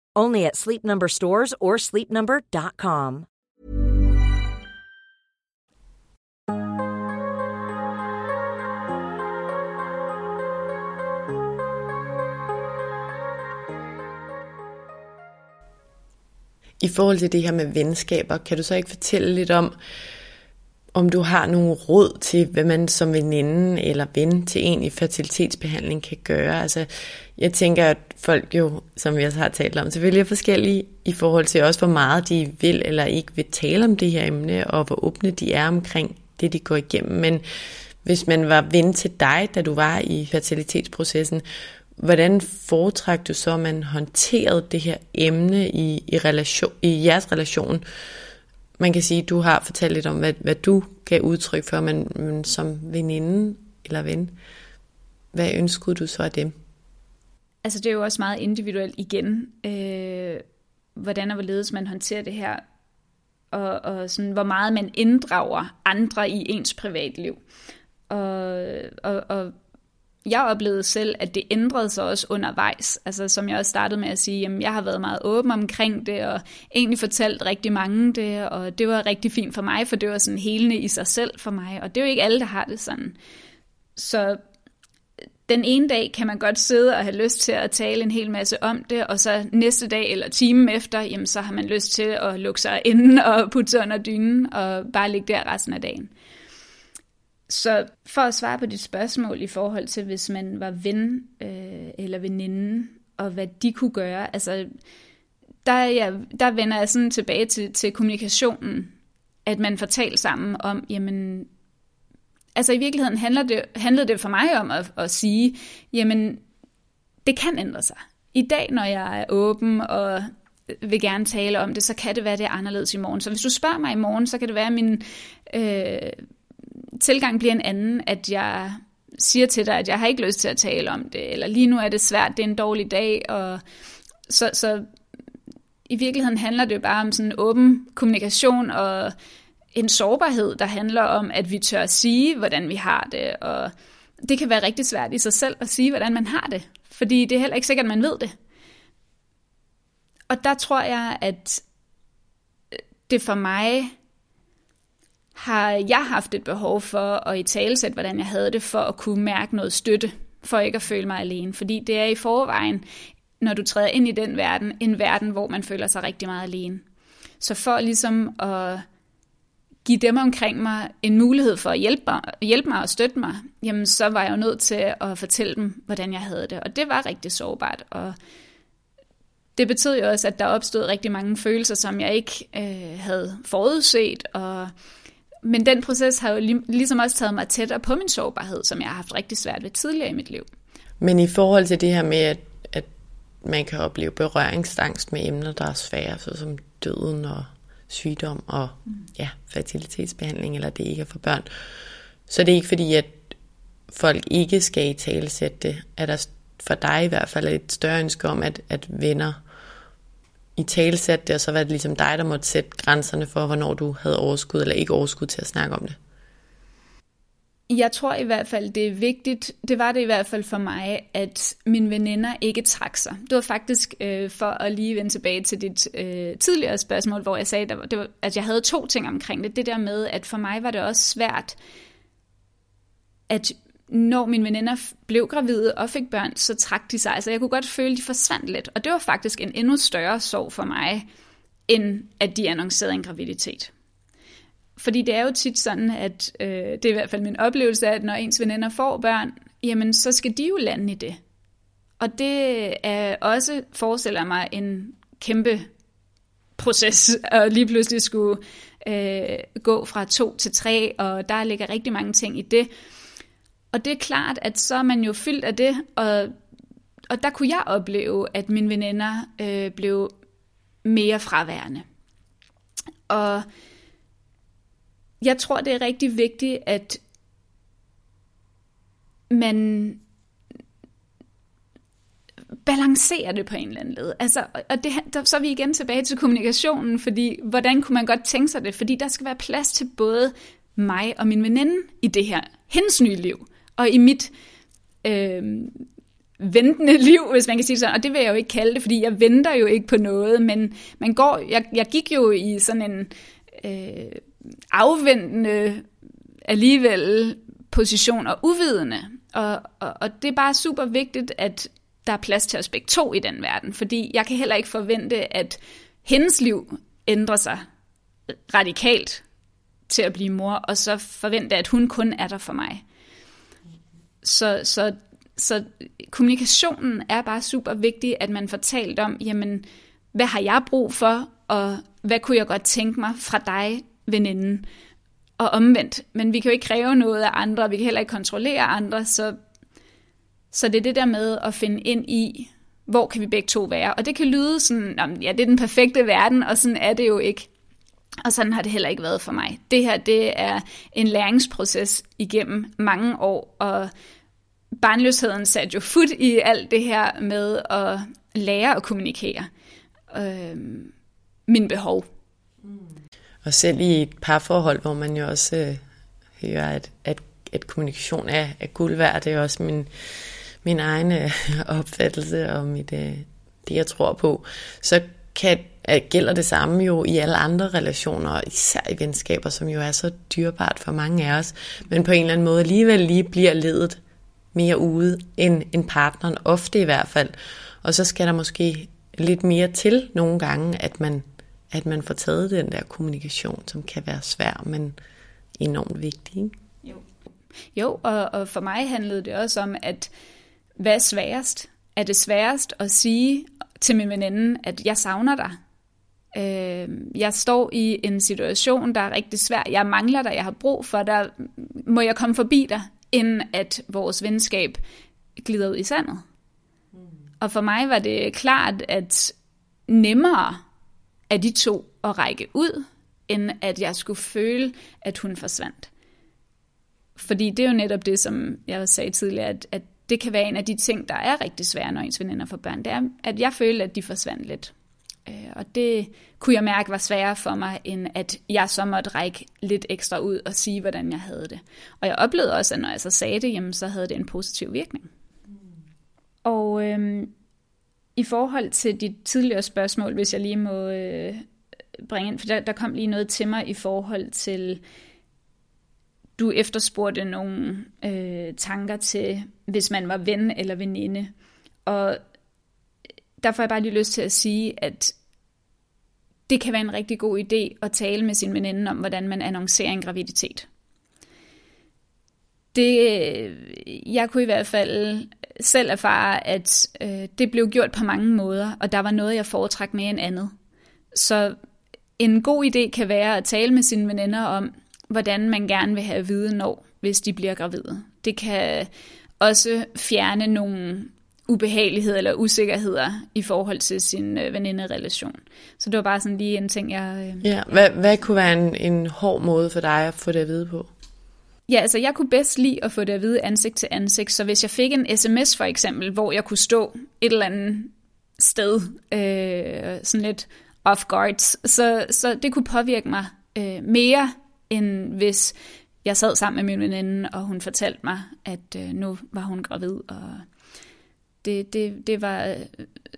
Only at Sleep Number stores or sleepnumber.com. I forhold til det her med venskaber, kan du så ikke fortælle lidt om, om du har nogle råd til, hvad man som veninde eller ven til en i fertilitetsbehandling kan gøre. Altså, jeg tænker, at folk jo, som vi også har talt om, selvfølgelig er forskellige i forhold til også, hvor meget de vil eller ikke vil tale om det her emne, og hvor åbne de er omkring det, de går igennem. Men hvis man var ven til dig, da du var i fertilitetsprocessen, hvordan foretræk du så, at man håndterede det her emne i, i, relation, i jeres relation? Man kan sige, du har fortalt lidt om, hvad, hvad du gav udtryk for, men, men som veninde eller ven, hvad ønskede du så af dem? Altså det er jo også meget individuelt igen, øh, hvordan og hvorledes man håndterer det her, og, og sådan, hvor meget man inddrager andre i ens privatliv. Og, og, og jeg oplevede selv, at det ændrede sig også undervejs. Altså som jeg også startede med at sige, jamen jeg har været meget åben omkring det, og egentlig fortalt rigtig mange det, og det var rigtig fint for mig, for det var sådan helende i sig selv for mig, og det er jo ikke alle, der har det sådan. Så den ene dag kan man godt sidde og have lyst til at tale en hel masse om det, og så næste dag eller timen efter, jamen så har man lyst til at lukke sig inden og putte sig under dynen og bare ligge der resten af dagen. Så for at svare på dit spørgsmål i forhold til, hvis man var ven øh, eller veninde, og hvad de kunne gøre, altså der, ja, der vender jeg sådan tilbage til, til kommunikationen, at man får talt sammen om, jamen, altså i virkeligheden handler det, handlede det for mig om at, at sige, jamen, det kan ændre sig. I dag, når jeg er åben og vil gerne tale om det, så kan det være, det er anderledes i morgen. Så hvis du spørger mig i morgen, så kan det være, at min øh, tilgang bliver en anden, at jeg siger til dig, at jeg har ikke lyst til at tale om det, eller lige nu er det svært, det er en dårlig dag, og så, så i virkeligheden handler det jo bare om sådan en åben kommunikation og en sårbarhed, der handler om, at vi tør at sige, hvordan vi har det, og det kan være rigtig svært i sig selv at sige, hvordan man har det, fordi det er heller ikke sikkert, at man ved det. Og der tror jeg, at det for mig har jeg haft et behov for at i talesæt, hvordan jeg havde det, for at kunne mærke noget støtte, for ikke at føle mig alene. Fordi det er i forvejen, når du træder ind i den verden, en verden, hvor man føler sig rigtig meget alene. Så for ligesom at give dem omkring mig en mulighed for at hjælpe mig, hjælpe mig og støtte mig, jamen så var jeg jo nødt til at fortælle dem, hvordan jeg havde det. Og det var rigtig sårbart. Og det betød jo også, at der opstod rigtig mange følelser, som jeg ikke øh, havde forudset. Og, men den proces har jo ligesom også taget mig tættere på min sårbarhed, som jeg har haft rigtig svært ved tidligere i mit liv. Men i forhold til det her med, at, at man kan opleve berøringsangst med emner, der er svære, såsom døden og sygdom og mm. ja, fertilitetsbehandling, eller det ikke er for børn. Så det er ikke fordi, at folk ikke skal i talesætte det. Er der for dig i hvert fald et større ønske om, at, at venner i talesætte det, og så var det ligesom dig, der måtte sætte grænserne for, hvornår du havde overskud eller ikke overskud til at snakke om det? Jeg tror i hvert fald, det er vigtigt, det var det i hvert fald for mig, at mine veninder ikke trak sig. Det var faktisk øh, for at lige vende tilbage til dit øh, tidligere spørgsmål, hvor jeg sagde, der, det var, at jeg havde to ting omkring det. Det der med, at for mig var det også svært, at når mine veninder blev gravide og fik børn, så trak de sig. Altså jeg kunne godt føle, at de forsvandt lidt. Og det var faktisk en endnu større sorg for mig, end at de annoncerede en graviditet. Fordi det er jo tit sådan, at øh, det er i hvert fald min oplevelse, at når ens veninder får børn, jamen så skal de jo lande i det. Og det er også, forestiller mig, en kæmpe proces at lige pludselig skulle øh, gå fra to til tre, og der ligger rigtig mange ting i det. Og det er klart, at så er man jo fyldt af det, og, og der kunne jeg opleve, at mine veninder øh, blev mere fraværende. Og jeg tror, det er rigtig vigtigt, at man balancerer det på en eller anden led. Altså, og det, der, så er vi igen tilbage til kommunikationen, fordi hvordan kunne man godt tænke sig det? Fordi der skal være plads til både mig og min veninde i det her, hendes nye liv, og i mit øh, ventende liv, hvis man kan sige sådan. Og det vil jeg jo ikke kalde det, fordi jeg venter jo ikke på noget, men man går, jeg, jeg gik jo i sådan en øh, afventende alligevel position og uvidende. Og, og, og det er bare super vigtigt, at der er plads til os begge to i den verden, fordi jeg kan heller ikke forvente, at hendes liv ændrer sig radikalt til at blive mor, og så forvente, at hun kun er der for mig. Så, så, så kommunikationen er bare super vigtig, at man får talt om, jamen, hvad har jeg brug for, og hvad kunne jeg godt tænke mig fra dig veninden. Og omvendt. Men vi kan jo ikke kræve noget af andre, vi kan heller ikke kontrollere andre, så, så det er det der med at finde ind i, hvor kan vi begge to være. Og det kan lyde sådan, ja, det er den perfekte verden, og sådan er det jo ikke. Og sådan har det heller ikke været for mig. Det her, det er en læringsproces igennem mange år, og barnløsheden satte jo fod i alt det her med at lære at kommunikere øh, min behov. Mm. Og selv i et parforhold, hvor man jo også øh, hører, at, at, at kommunikation er, er guld værd, det er også min, min egen øh, opfattelse og mit, øh, det, jeg tror på, så kan, Øh, gælder det samme jo i alle andre relationer, især i venskaber, som jo er så dyrbart for mange af os, men på en eller anden måde alligevel lige bliver ledet mere ude end, end partneren, ofte i hvert fald. Og så skal der måske lidt mere til nogle gange, at man, at man får taget den der kommunikation, som kan være svær, men enormt vigtig. Ikke? Jo, jo og, og for mig handlede det også om, at hvad er sværest? Er det sværest at sige til min veninde, at jeg savner dig? Øh, jeg står i en situation, der er rigtig svær. Jeg mangler dig, jeg har brug for dig. Må jeg komme forbi dig, inden at vores venskab glider ud i sandet? Mm. Og for mig var det klart, at nemmere af de to at række ud, end at jeg skulle føle, at hun forsvandt. Fordi det er jo netop det, som jeg sagde tidligere, at, at det kan være en af de ting, der er rigtig svære, når ens veninder får børn. Det er, at jeg følte, at de forsvandt lidt. Øh, og det kunne jeg mærke var sværere for mig, end at jeg så måtte række lidt ekstra ud og sige, hvordan jeg havde det. Og jeg oplevede også, at når jeg så sagde det, jamen, så havde det en positiv virkning. Og øhm, i forhold til dit tidligere spørgsmål, hvis jeg lige må øh, bringe ind, for der, der kom lige noget til mig i forhold til, du efterspurgte nogle øh, tanker til, hvis man var ven eller veninde. Og der får jeg bare lige lyst til at sige, at det kan være en rigtig god idé at tale med sin veninde om, hvordan man annoncerer en graviditet. Det, øh, jeg kunne i hvert fald selv erfare, at øh, det blev gjort på mange måder, og der var noget, jeg foretrak mere end andet. Så en god idé kan være at tale med sine veninder om, hvordan man gerne vil have at vide, når, hvis de bliver gravide. Det kan også fjerne nogle ubehagelighed eller usikkerheder i forhold til sin øh, veninderelation. Så det var bare sådan lige en ting, jeg... Øh, ja, hvad, hvad kunne være en, en hård måde for dig at få det at vide på? Ja, altså jeg kunne bedst lide at få det at vide ansigt til ansigt, så hvis jeg fik en sms for eksempel, hvor jeg kunne stå et eller andet sted, øh, sådan lidt off guard, så, så det kunne påvirke mig øh, mere, end hvis jeg sad sammen med min veninde, og hun fortalte mig, at øh, nu var hun gravid, og det, det, det var,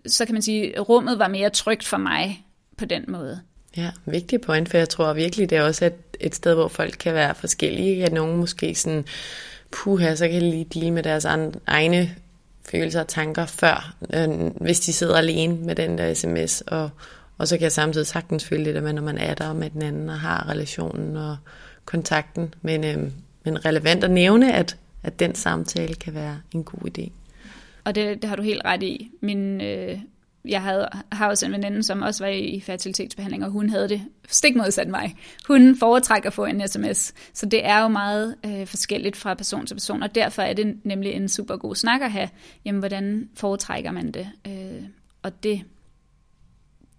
så kan man sige, rummet var mere trygt for mig på den måde. Ja, vigtig point, for jeg tror virkelig, det er også et, et sted, hvor folk kan være forskellige. At nogen måske sådan, puha, så kan de lige dele med deres egne følelser og tanker før, øh, hvis de sidder alene med den der sms. Og, og så kan jeg samtidig sagtens føle det der med, når man er der med den anden og har relationen og kontakten. Men, øh, men relevant at nævne, at, at den samtale kan være en god idé. Og det, det har du helt ret i. Min, øh, jeg havde, har også en veninde, som også var i fertilitetsbehandling, og hun havde det stik modsat mig. Hun foretrækker at få en sms. Så det er jo meget øh, forskelligt fra person til person, og derfor er det nemlig en super god snak at have. Jamen, hvordan foretrækker man det? Øh, og det,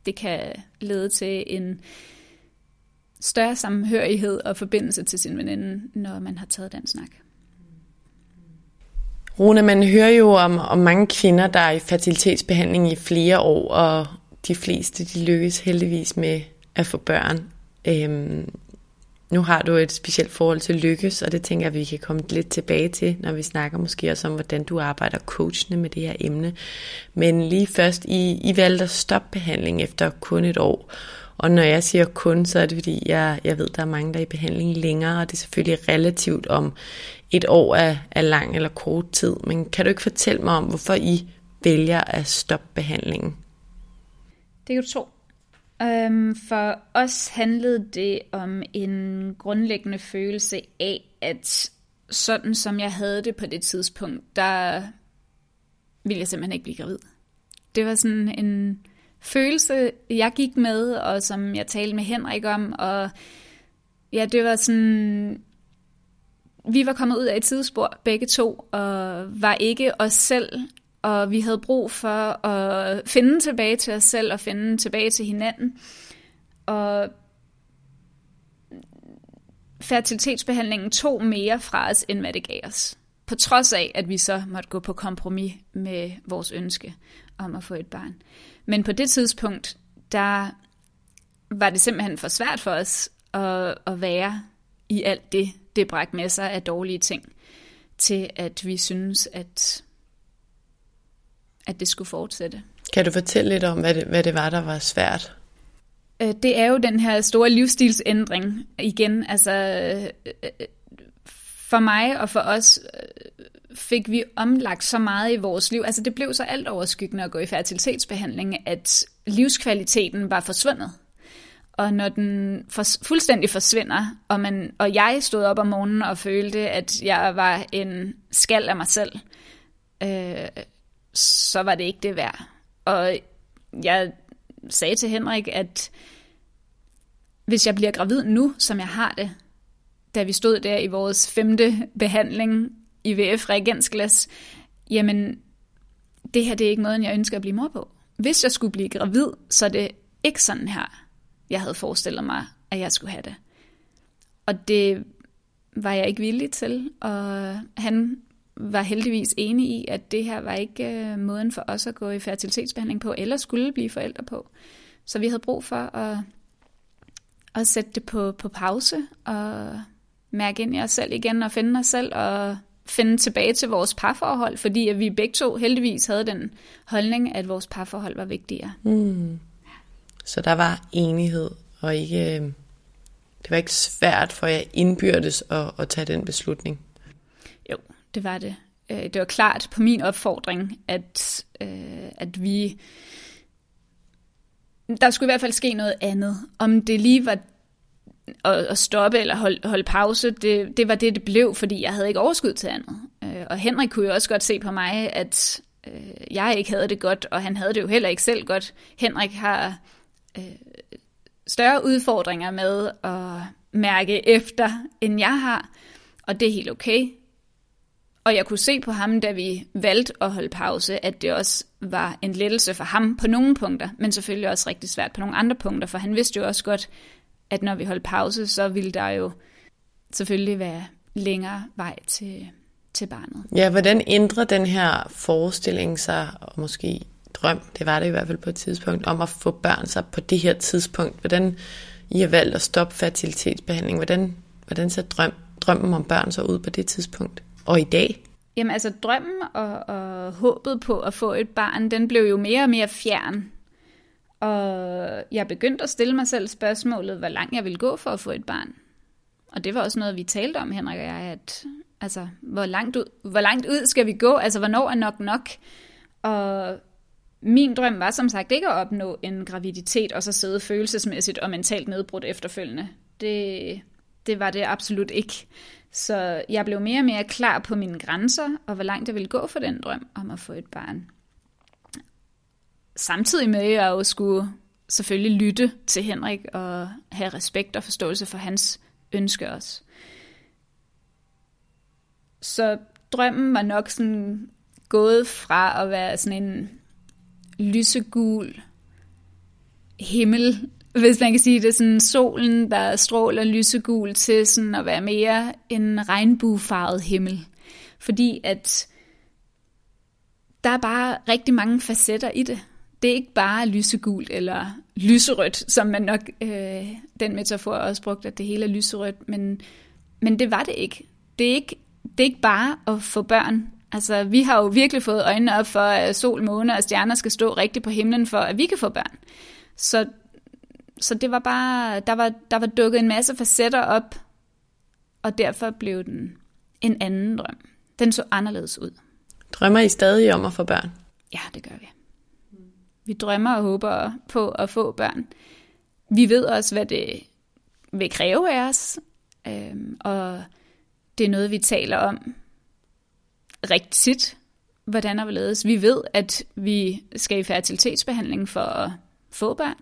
det kan lede til en større samhørighed og forbindelse til sin veninde, når man har taget den snak. Rune, man hører jo om, om mange kvinder, der er i fertilitetsbehandling i flere år, og de fleste de lykkes heldigvis med at få børn. Øhm, nu har du et specielt forhold til lykkes, og det tænker jeg, vi kan komme lidt tilbage til, når vi snakker måske også om, hvordan du arbejder coachende med det her emne. Men lige først, I, I valgte at stoppe behandling efter kun et år. Og når jeg siger kun, så er det fordi, jeg, jeg ved, der er mange, der er i behandling længere, og det er selvfølgelig relativt om et år er, er lang eller kort tid. Men kan du ikke fortælle mig om, hvorfor I vælger at stoppe behandlingen? Det kan du tro. Øhm, for os handlede det om en grundlæggende følelse af, at sådan som jeg havde det på det tidspunkt, der ville jeg simpelthen ikke blive gravid. Det var sådan en følelse, jeg gik med, og som jeg talte med Henrik om, og ja, det var sådan, vi var kommet ud af et tidsspor begge to, og var ikke os selv, og vi havde brug for at finde tilbage til os selv, og finde tilbage til hinanden. Og fertilitetsbehandlingen tog mere fra os, end hvad det gav os. På trods af, at vi så måtte gå på kompromis med vores ønske om at få et barn. Men på det tidspunkt, der var det simpelthen for svært for os at, at være i alt det, det bragte med sig af dårlige ting, til at vi synes, at, at det skulle fortsætte. Kan du fortælle lidt om, hvad det, hvad det var, der var svært? Øh, det er jo den her store livsstilsændring igen. Altså, øh, for mig og for os øh, fik vi omlagt så meget i vores liv. Altså det blev så alt overskyggende at gå i fertilitetsbehandling, at livskvaliteten var forsvundet. Og når den for, fuldstændig forsvinder, og, man, og jeg stod op om morgenen og følte, at jeg var en skal af mig selv, øh, så var det ikke det værd. Og jeg sagde til Henrik, at hvis jeg bliver gravid nu, som jeg har det, da vi stod der i vores femte behandling i VF Reagensglas, jamen, det her det er ikke måden, jeg ønsker at blive mor på. Hvis jeg skulle blive gravid, så er det ikke sådan her, jeg havde forestillet mig, at jeg skulle have det. Og det var jeg ikke villig til, og han var heldigvis enig i, at det her var ikke øh, måden for os at gå i fertilitetsbehandling på, eller skulle blive forældre på. Så vi havde brug for at, at sætte det på, på pause, og mærke ind i os selv igen, og finde os selv, og finde tilbage til vores parforhold, fordi at vi begge to heldigvis havde den holdning, at vores parforhold var vigtigere. Mm. Så der var enighed, og ikke, øh, det var ikke svært for jer indbyrdes at, at tage den beslutning? Jo, det var det. Øh, det var klart på min opfordring, at, øh, at vi... Der skulle i hvert fald ske noget andet. Om det lige var at, stoppe eller holde, holde pause, det, det var det, det blev, fordi jeg havde ikke overskud til andet. Og Henrik kunne jo også godt se på mig, at jeg ikke havde det godt, og han havde det jo heller ikke selv godt. Henrik har Øh, større udfordringer med at mærke efter, end jeg har, og det er helt okay. Og jeg kunne se på ham, da vi valgte at holde pause, at det også var en lettelse for ham på nogle punkter, men selvfølgelig også rigtig svært på nogle andre punkter, for han vidste jo også godt, at når vi holdt pause, så ville der jo selvfølgelig være længere vej til, til barnet. Ja, hvordan ændrer den her forestilling sig, og måske drøm, det var det i hvert fald på et tidspunkt, om at få børn sig på det her tidspunkt? Hvordan I har valgt at stoppe fertilitetsbehandling? Hvordan, hvordan ser drøm, drømmen om børn så ud på det tidspunkt? Og i dag? Jamen altså drømmen og, og håbet på at få et barn, den blev jo mere og mere fjern. Og jeg begyndte at stille mig selv spørgsmålet, hvor langt jeg ville gå for at få et barn. Og det var også noget, vi talte om, Henrik og jeg, at altså, hvor, langt ud, hvor langt ud skal vi gå? Altså, hvornår er nok nok? Og min drøm var som sagt ikke at opnå en graviditet, og så sidde følelsesmæssigt og mentalt nedbrudt efterfølgende. Det, det var det absolut ikke. Så jeg blev mere og mere klar på mine grænser, og hvor langt jeg ville gå for den drøm om at få et barn. Samtidig med, at jeg jo skulle selvfølgelig lytte til Henrik og have respekt og forståelse for hans ønske også. Så drømmen var nok sådan gået fra at være sådan en lysegul himmel hvis man kan sige det, sådan solen, der stråler lysegul til sådan at være mere en regnbuefarvet himmel. Fordi at der er bare rigtig mange facetter i det. Det er ikke bare lysegult eller lyserødt, som man nok, øh, den metafor også brugt, at det hele er lyserødt, men, men det var det ikke. Det er ikke, det er ikke bare at få børn. Altså, vi har jo virkelig fået øjnene op for, at sol, måne og stjerner skal stå rigtigt på himlen, for at vi kan få børn. Så så det var bare, der var, der var dukket en masse facetter op, og derfor blev den en anden drøm. Den så anderledes ud. Drømmer I stadig om at få børn? Ja, det gør vi. Vi drømmer og håber på at få børn. Vi ved også, hvad det vil kræve af os, øhm, og det er noget, vi taler om rigtigt, hvordan og hvorledes. Vi ved, at vi skal i fertilitetsbehandling for at få børn.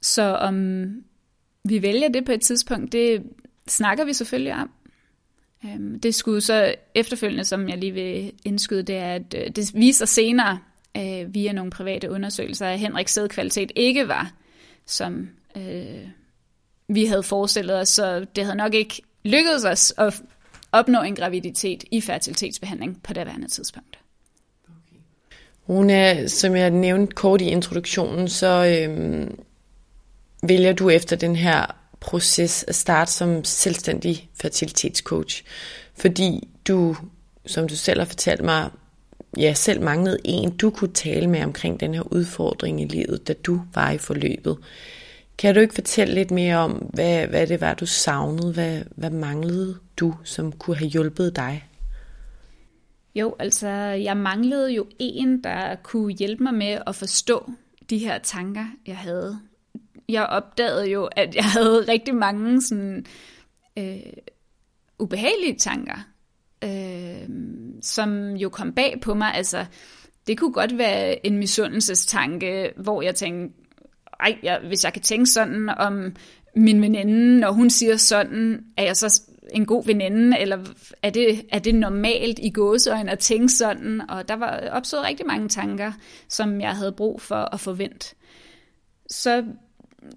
Så om vi vælger det på et tidspunkt, det snakker vi selvfølgelig om. Øhm, det skulle så efterfølgende, som jeg lige vil indskyde, det er, at øh, det viser senere øh, via nogle private undersøgelser, at Henriks sædkvalitet ikke var, som øh, vi havde forestillet os, så det havde nok ikke lykkedes os at opnå en graviditet i fertilitetsbehandling på det andet tidspunkt. Rune, som jeg nævnte kort i introduktionen, så øhm, vælger du efter den her proces at starte som selvstændig fertilitetscoach, fordi du, som du selv har fortalt mig, ja, selv manglede en, du kunne tale med omkring den her udfordring i livet, da du var i forløbet. Kan du ikke fortælle lidt mere om, hvad, hvad det var, du savnede? Hvad, hvad manglede du, som kunne have hjulpet dig? Jo, altså jeg manglede jo en, der kunne hjælpe mig med at forstå de her tanker, jeg havde. Jeg opdagede jo, at jeg havde rigtig mange sådan, øh, ubehagelige tanker, øh, som jo kom bag på mig. Altså, det kunne godt være en misundelsestanke, hvor jeg tænkte, ej, jeg, hvis jeg kan tænke sådan om min veninde, når hun siger sådan, er jeg så en god veninde, eller er det, er det normalt i gåseøjne at tænke sådan? Og der var opstået rigtig mange tanker, som jeg havde brug for at forvente. Så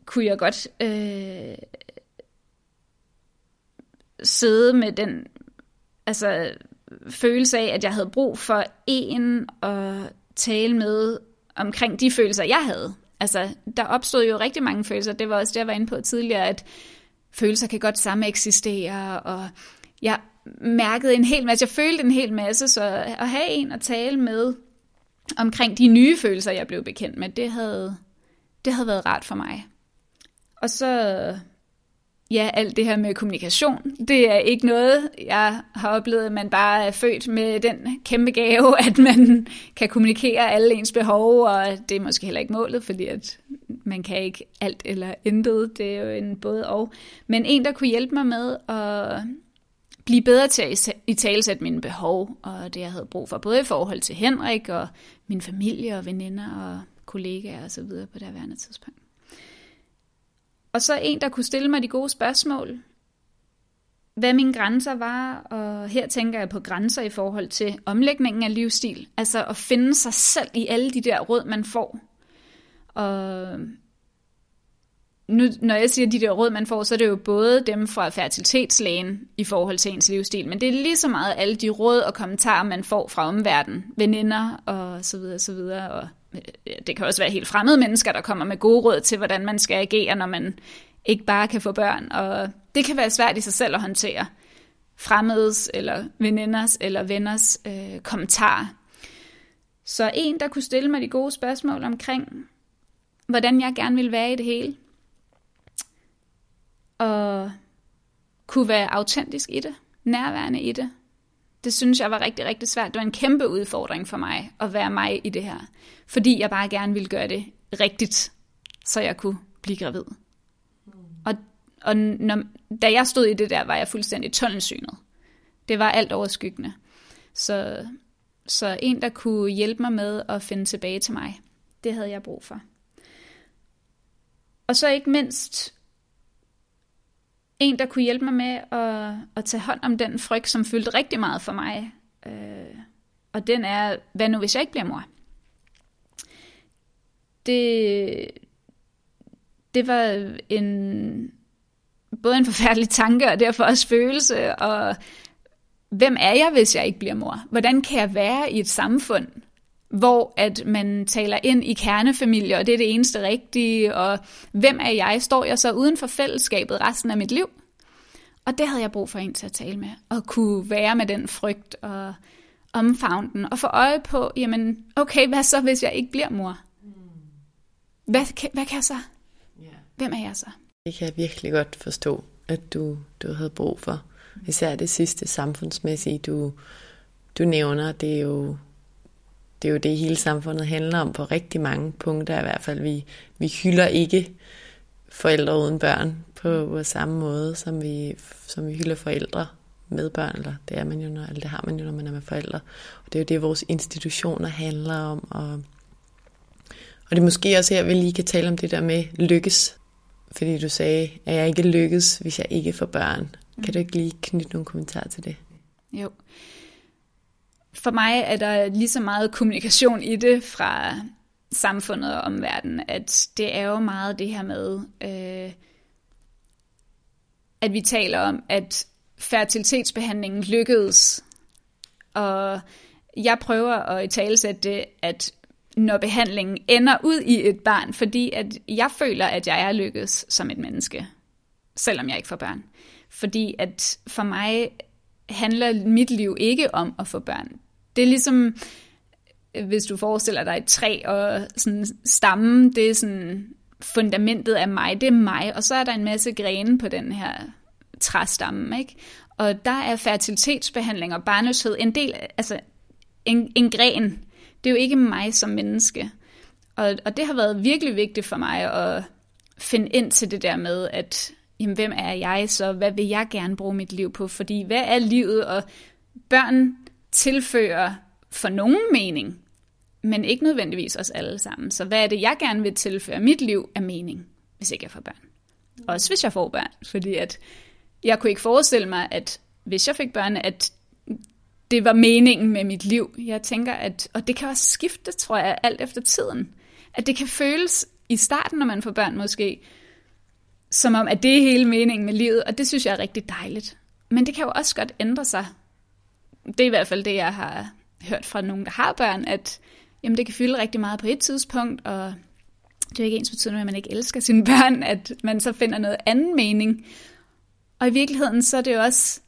kunne jeg godt øh, sidde med den altså, følelse af, at jeg havde brug for en at tale med omkring de følelser, jeg havde. Altså, der opstod jo rigtig mange følelser. Det var også det, jeg var inde på tidligere, at følelser kan godt samme eksistere, og jeg mærkede en hel masse, jeg følte en hel masse, så at have en at tale med omkring de nye følelser, jeg blev bekendt med, det havde, det havde været rart for mig. Og så, ja, alt det her med kommunikation, det er ikke noget, jeg har oplevet, at man bare er født med den kæmpe gave, at man kan kommunikere alle ens behov, og det er måske heller ikke målet, fordi at man kan ikke alt eller intet, det er jo en både og. Men en, der kunne hjælpe mig med at blive bedre til at i talesætte mine behov, og det jeg havde brug for, både i forhold til Henrik og min familie og veninder og kollegaer og så videre på det her tidspunkt. Og så en, der kunne stille mig de gode spørgsmål. Hvad mine grænser var, og her tænker jeg på grænser i forhold til omlægningen af livsstil. Altså at finde sig selv i alle de der råd, man får. Og nu, når jeg siger de der råd, man får, så er det jo både dem fra fertilitetslægen i forhold til ens livsstil, men det er lige så meget alle de råd og kommentarer, man får fra omverdenen, veninder og så videre, så videre, og Øh, det kan også være helt fremmede mennesker, der kommer med gode råd til, hvordan man skal agere, når man ikke bare kan få børn. Og det kan være svært i sig selv at håndtere fremmedes eller veninders eller venners øh, kommentarer. Så en, der kunne stille mig de gode spørgsmål omkring, hvordan jeg gerne vil være i det hele. Og kunne være autentisk i det, nærværende i det, det synes jeg var rigtig, rigtig svært. Det var en kæmpe udfordring for mig at være mig i det her. Fordi jeg bare gerne ville gøre det rigtigt, så jeg kunne blive gravid. Og, og når, da jeg stod i det der, var jeg fuldstændig tunnelsynet. Det var alt overskyggende. Så, så en, der kunne hjælpe mig med at finde tilbage til mig, det havde jeg brug for. Og så ikke mindst en, der kunne hjælpe mig med at, at tage hånd om den frygt, som fyldte rigtig meget for mig. Øh, og den er, hvad nu hvis jeg ikke bliver mor? Det, det var en, både en forfærdelig tanke, og derfor også følelse, og hvem er jeg, hvis jeg ikke bliver mor? Hvordan kan jeg være i et samfund, hvor at man taler ind i kernefamilier, og det er det eneste rigtige, og hvem er jeg? Står jeg så uden for fællesskabet resten af mit liv? Og det havde jeg brug for en til at tale med, og kunne være med den frygt og omfavne den, og få øje på, jamen, okay, hvad så, hvis jeg ikke bliver mor? Hvad, hvad kan jeg så? Hvem er jeg så? Det kan jeg virkelig godt forstå, at du, du havde brug for. Især det sidste samfundsmæssige, du, du nævner, det er jo det er jo det, hele samfundet handler om på rigtig mange punkter i hvert fald. Vi, vi hylder ikke forældre uden børn på, på samme måde, som vi, som vi hylder forældre med børn, eller det, er man jo, når, eller det har man jo, når man er med forældre. Og det er jo det, vores institutioner handler om. Og, og det er måske også her, vi lige kan tale om det der med lykkes. Fordi du sagde, at jeg ikke lykkes, hvis jeg ikke får børn. Kan du ikke lige knytte nogle kommentarer til det? Jo for mig er der lige så meget kommunikation i det fra samfundet og omverdenen, at det er jo meget det her med, øh, at vi taler om, at fertilitetsbehandlingen lykkedes. Og jeg prøver at i talesætte det, at når behandlingen ender ud i et barn, fordi at jeg føler, at jeg er lykkedes som et menneske, selvom jeg ikke får børn. Fordi at for mig handler mit liv ikke om at få børn. Det er ligesom, øh, hvis du forestiller dig et træ og sådan stammen, det er sådan fundamentet af mig, det er mig, og så er der en masse grene på den her træstamme, ikke? Og der er fertilitetsbehandling og barnløshed en del, altså en, en gren. Det er jo ikke mig som menneske. Og, og det har været virkelig vigtigt for mig at finde ind til det der med, at jamen, hvem er jeg så? Hvad vil jeg gerne bruge mit liv på? Fordi hvad er livet? Og børn tilfører for nogen mening, men ikke nødvendigvis os alle sammen. Så hvad er det, jeg gerne vil tilføre mit liv af mening, hvis ikke jeg får børn? Også hvis jeg får børn, fordi at jeg kunne ikke forestille mig, at hvis jeg fik børn, at det var meningen med mit liv. Jeg tænker, at, og det kan også skifte, tror jeg, alt efter tiden. At det kan føles i starten, når man får børn måske, som om, at det er hele meningen med livet, og det synes jeg er rigtig dejligt. Men det kan jo også godt ændre sig. Det er i hvert fald det, jeg har hørt fra nogen, der har børn, at jamen, det kan fylde rigtig meget på et tidspunkt, og det er ikke ens betydende, at man ikke elsker sine børn, at man så finder noget anden mening. Og i virkeligheden, så er det jo også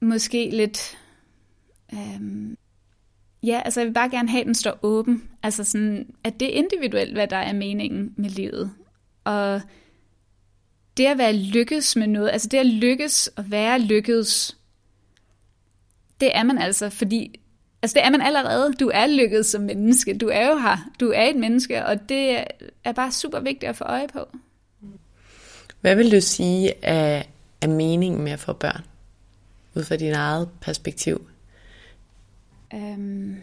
måske lidt... Øhm, ja, altså jeg vil bare gerne have, at den står åben. Altså sådan, at det er individuelt, hvad der er meningen med livet. Og det at være lykkes med noget, altså det at lykkes og være lykkedes, det er man altså, fordi Altså det er man allerede. Du er lykkedes som menneske. Du er jo her. Du er et menneske, og det er bare super vigtigt at få øje på. Hvad vil du sige er, er meningen med at få børn? Ud fra dit eget perspektiv. Um,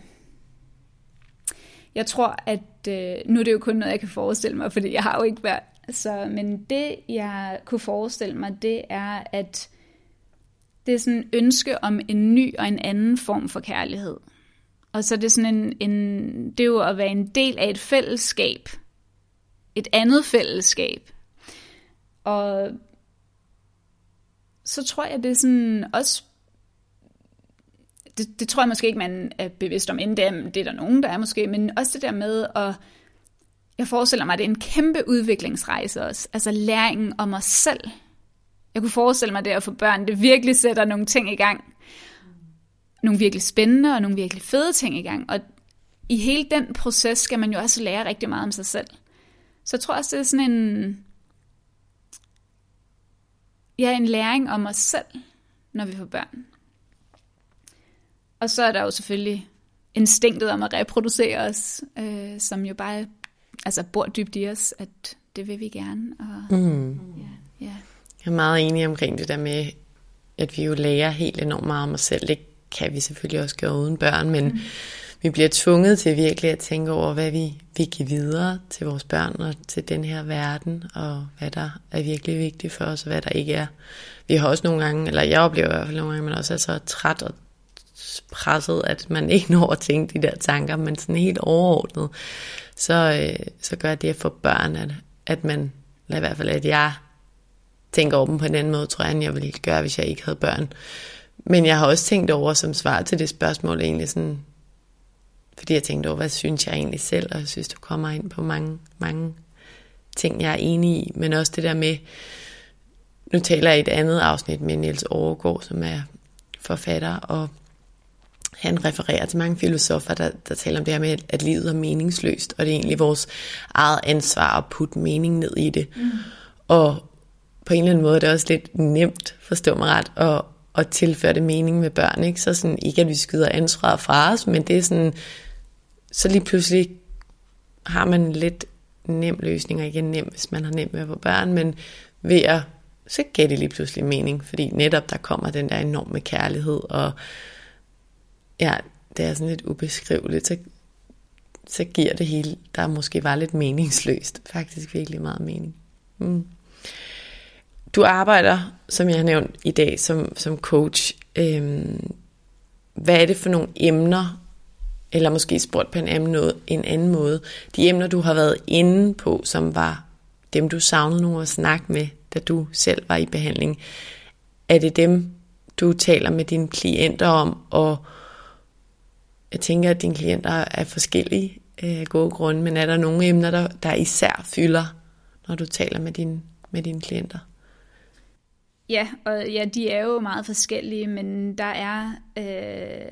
jeg tror, at øh, nu er det jo kun noget, jeg kan forestille mig, fordi jeg har jo ikke børn. Så, men det, jeg kunne forestille mig, det er, at det er sådan en ønske om en ny og en anden form for kærlighed. Og så er det sådan en, en det er jo at være en del af et fællesskab. Et andet fællesskab. Og så tror jeg, det er sådan også det, det tror jeg måske ikke, man er bevidst om, inden det er, det er der nogen, der er måske, men også det der med at, jeg forestiller mig, at det er en kæmpe udviklingsrejse også, altså læringen om os selv. Jeg kunne forestille mig det at få børn, det virkelig sætter nogle ting i gang, nogle virkelig spændende og nogle virkelig fede ting i gang, og i hele den proces skal man jo også lære rigtig meget om sig selv. Så jeg tror også, det er sådan en, ja, en læring om os selv, når vi får børn. Og så er der jo selvfølgelig instinktet om at reproducere os, øh, som jo bare altså, bor dybt i os, at det vil vi gerne. Og, mm. ja. Jeg er meget enig omkring det der med, at vi jo lærer helt enormt meget om os selv. Det kan vi selvfølgelig også gøre uden børn, men mm. vi bliver tvunget til virkelig at tænke over, hvad vi, vi giver videre til vores børn og til den her verden, og hvad der er virkelig vigtigt for os, og hvad der ikke er. Vi har også nogle gange, eller jeg oplever i hvert fald nogle gange, man også er så træt og presset, at man ikke når at tænke de der tanker, men sådan helt overordnet, så, øh, så gør det for børn, at, at man, eller i hvert fald at jeg tænker over dem på en anden måde, tror jeg, end jeg ville gøre, hvis jeg ikke havde børn. Men jeg har også tænkt over som svar til det spørgsmål egentlig sådan, fordi jeg tænkte over, hvad synes jeg egentlig selv, og jeg synes, du kommer ind på mange, mange ting, jeg er enig i, men også det der med, nu taler jeg i et andet afsnit med Niels Overgaard, som er forfatter, og han refererer til mange filosofer, der, der taler om det her med, at livet er meningsløst, og det er egentlig vores eget ansvar at putte mening ned i det. Mm. Og på en eller anden måde det er det også lidt nemt, forstå mig ret, at, at tilføre det mening med børn. Ikke? Så sådan, ikke at vi skyder ansvaret fra os, men det er sådan, så lige pludselig har man lidt nem løsning, og ikke nem, hvis man har nemt med at få børn, men ved at, så giver det lige pludselig mening, fordi netop der kommer den der enorme kærlighed, og ja, det er sådan lidt ubeskriveligt, så, så giver det hele, der måske var lidt meningsløst, faktisk virkelig meget mening. Mm. Du arbejder, som jeg har nævnt i dag, som, som coach. Øhm, hvad er det for nogle emner, eller måske spurgt på en anden, måde, en anden måde, de emner, du har været inde på, som var dem, du savnede nogen at snakke med, da du selv var i behandling, er det dem, du taler med dine klienter om, og jeg tænker, at dine klienter er forskellige øh, af øh, gode grunde, men er der nogle emner, der, der især fylder, når du taler med, din, med dine klienter? Ja, og ja, de er jo meget forskellige, men der er... Øh,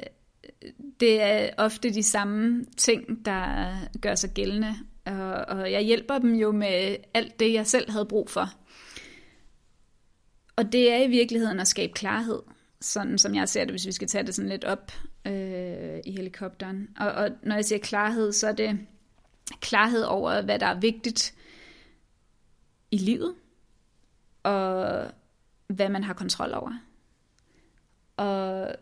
det er ofte de samme ting, der gør sig gældende. Og, og jeg hjælper dem jo med alt det, jeg selv havde brug for. Og det er i virkeligheden at skabe klarhed. sådan som jeg ser det, hvis vi skal tage det sådan lidt op øh, i helikopteren. Og, og når jeg siger klarhed, så er det klarhed over, hvad der er vigtigt i livet, og hvad man har kontrol over. Og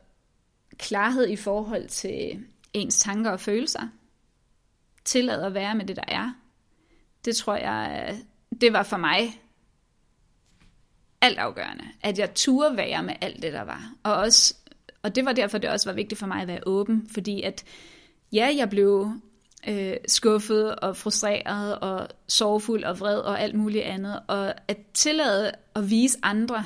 klarhed i forhold til ens tanker og følelser. Tillad at være med det, der er. Det tror jeg, det var for mig altafgørende, at jeg turde være med alt det, der var. Og, også, og det var derfor, det også var vigtigt for mig at være åben, fordi at ja, jeg blev øh, skuffet og frustreret og sorgfuld og vred og alt muligt andet, og at tillade at vise andre,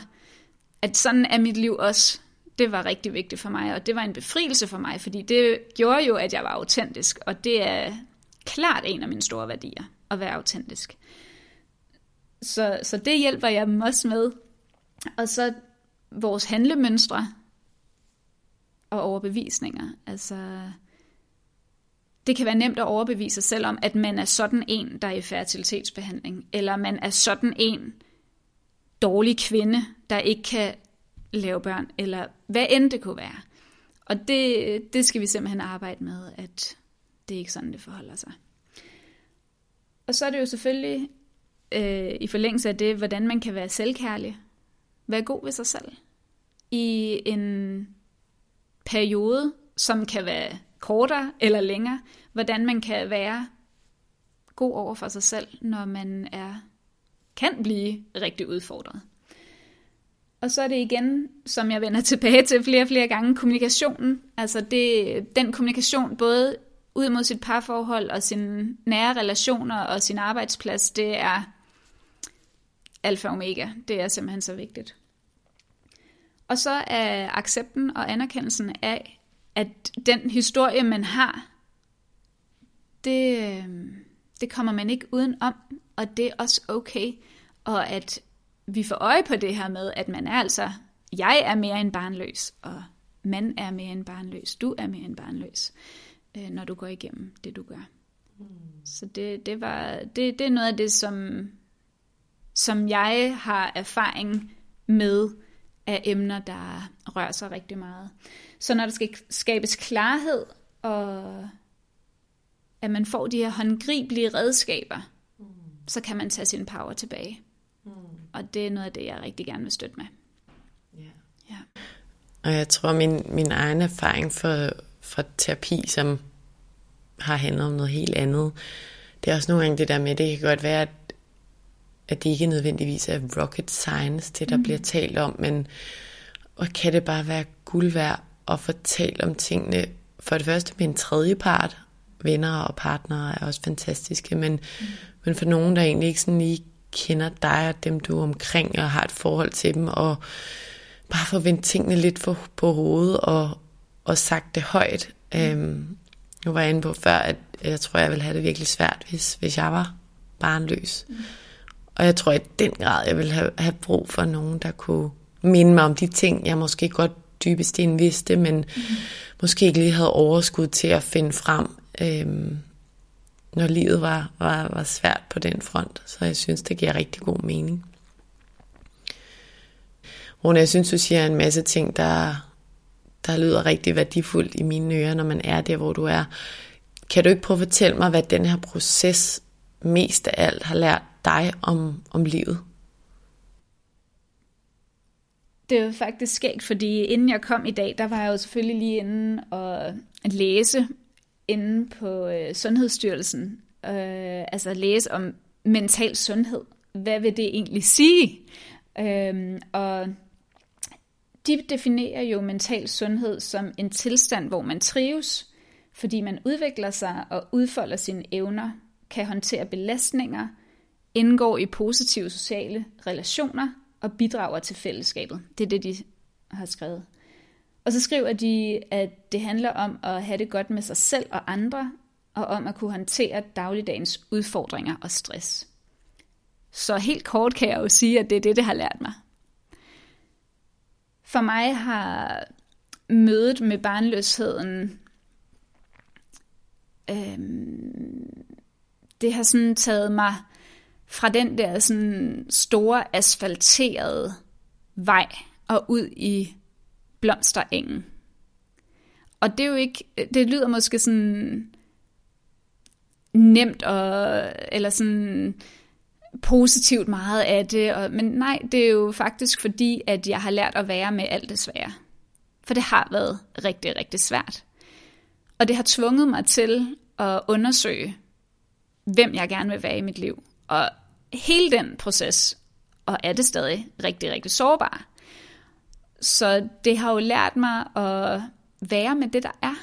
at sådan er mit liv også, det var rigtig vigtigt for mig, og det var en befrielse for mig, fordi det gjorde jo, at jeg var autentisk, og det er klart en af mine store værdier, at være autentisk. Så, så det hjælper jeg dem også med. Og så vores handlemønstre og overbevisninger. Altså, det kan være nemt at overbevise sig selv om, at man er sådan en, der er i fertilitetsbehandling, eller man er sådan en dårlig kvinde, der ikke kan lave børn, eller hvad end det kunne være. Og det, det skal vi simpelthen arbejde med, at det er ikke sådan, det forholder sig. Og så er det jo selvfølgelig øh, i forlængelse af det, hvordan man kan være selvkærlig. Være god ved sig selv. I en periode, som kan være kortere eller længere, hvordan man kan være god over for sig selv, når man er kan blive rigtig udfordret. Og så er det igen, som jeg vender tilbage til flere og flere gange, kommunikationen. Altså det, den kommunikation, både ud mod sit parforhold og sine nære relationer og sin arbejdsplads, det er alfa og omega. Det er simpelthen så vigtigt. Og så er accepten og anerkendelsen af, at den historie, man har, det, øh, det kommer man ikke uden om, og det er også okay. Og at vi får øje på det her med, at man er altså, jeg er mere end barnløs, og man er mere end barnløs, du er mere end barnløs, øh, når du går igennem det, du gør. Mm. Så det, det, var, det, det er noget af det, som, som jeg har erfaring med af emner, der rører sig rigtig meget. Så når der skal skabes klarhed, og at man får de her håndgribelige redskaber, mm. så kan man tage sin power tilbage. Mm. Og det er noget af det, jeg rigtig gerne vil støtte med. Yeah. Ja. Og jeg tror, min, min egen erfaring for, for terapi, som har handlet om noget helt andet, det er også nogle gange det der med, det kan godt være, at, at det ikke nødvendigvis er rocket science, det der mm. bliver talt om, men og kan det bare være guld værd at fortælle om tingene, for det første med en tredje part, venner og partnere er også fantastiske, men, mm. men for nogen, der egentlig ikke sådan lige kender dig og dem, du er omkring, og har et forhold til dem, og bare få vendt tingene lidt for, på hovedet, og, og sagt det højt. Mm. Øhm, nu var jeg inde på før, at jeg tror, jeg ville have det virkelig svært, hvis, hvis jeg var barnløs. Mm. Og jeg tror i den grad, jeg ville have, have brug for nogen, der kunne minde mig om de ting, jeg måske godt dybest ind vidste, men mm. måske ikke lige havde overskud til at finde frem, øhm, når livet var, var, var svært på den front. Så jeg synes, det giver rigtig god mening. Rune, jeg synes, du siger en masse ting, der, der lyder rigtig værdifuldt i mine ører, når man er der, hvor du er. Kan du ikke prøve at fortælle mig, hvad den her proces mest af alt har lært dig om, om livet? Det er jo faktisk skægt, fordi inden jeg kom i dag, der var jeg jo selvfølgelig lige inde og læse inde på øh, Sundhedsstyrelsen. Øh, altså læse om mental sundhed. Hvad vil det egentlig sige? Øh, og de definerer jo mental sundhed som en tilstand, hvor man trives, fordi man udvikler sig og udfolder sine evner, kan håndtere belastninger, indgår i positive sociale relationer og bidrager til fællesskabet. Det er det, de har skrevet. Og så skriver de, at det handler om at have det godt med sig selv og andre, og om at kunne håndtere dagligdagens udfordringer og stress. Så helt kort kan jeg jo sige, at det er det, det har lært mig. For mig har mødet med barnløsheden, øhm, det har sådan taget mig fra den der sådan store asfalterede vej og ud i blomsterengen. Og det er jo ikke, det lyder måske sådan nemt og, eller sådan positivt meget af det, og, men nej, det er jo faktisk fordi, at jeg har lært at være med alt det svære. For det har været rigtig, rigtig svært. Og det har tvunget mig til at undersøge, hvem jeg gerne vil være i mit liv. Og hele den proces, og er det stadig rigtig, rigtig sårbar. Så det har jo lært mig at være med det, der er.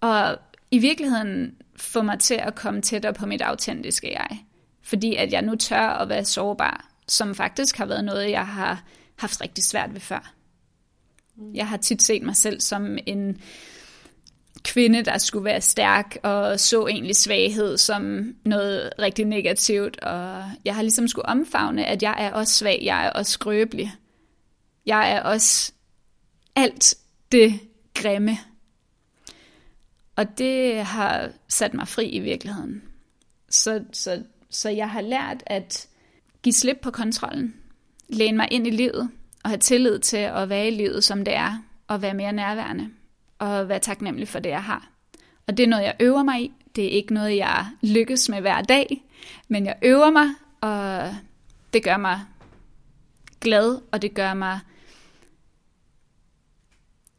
Og i virkeligheden få mig til at komme tættere på mit autentiske jeg. Fordi at jeg nu tør at være sårbar, som faktisk har været noget, jeg har haft rigtig svært ved før. Jeg har tit set mig selv som en kvinde, der skulle være stærk, og så egentlig svaghed som noget rigtig negativt. Og jeg har ligesom skulle omfavne, at jeg er også svag, jeg er også skrøbelig. Jeg er også alt det grimme. Og det har sat mig fri i virkeligheden. Så, så, så jeg har lært at give slip på kontrollen, læne mig ind i livet, og have tillid til at være i livet, som det er, og være mere nærværende, og være taknemmelig for det, jeg har. Og det er noget, jeg øver mig i. Det er ikke noget, jeg lykkes med hver dag, men jeg øver mig, og det gør mig glad, og det gør mig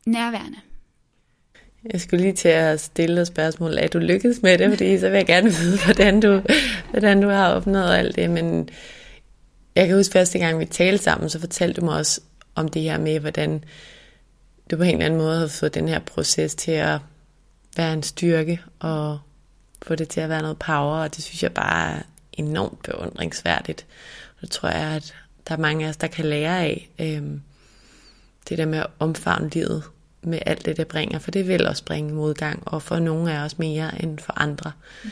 nærværende. Jeg skulle lige til at stille et spørgsmål. Er du lykkedes med det? Fordi så vil jeg gerne vide, hvordan du, hvordan du har opnået alt det. Men jeg kan huske første gang, vi talte sammen, så fortalte du mig også om det her med, hvordan du på en eller anden måde har fået den her proces til at være en styrke, og få det til at være noget power, og det synes jeg bare er enormt beundringsværdigt. Og det tror jeg, at der er mange af os, der kan lære af øhm, det der med at omfavne livet med alt det, det bringer, for det vil også bringe modgang, og for nogle af os mere end for andre. Mm.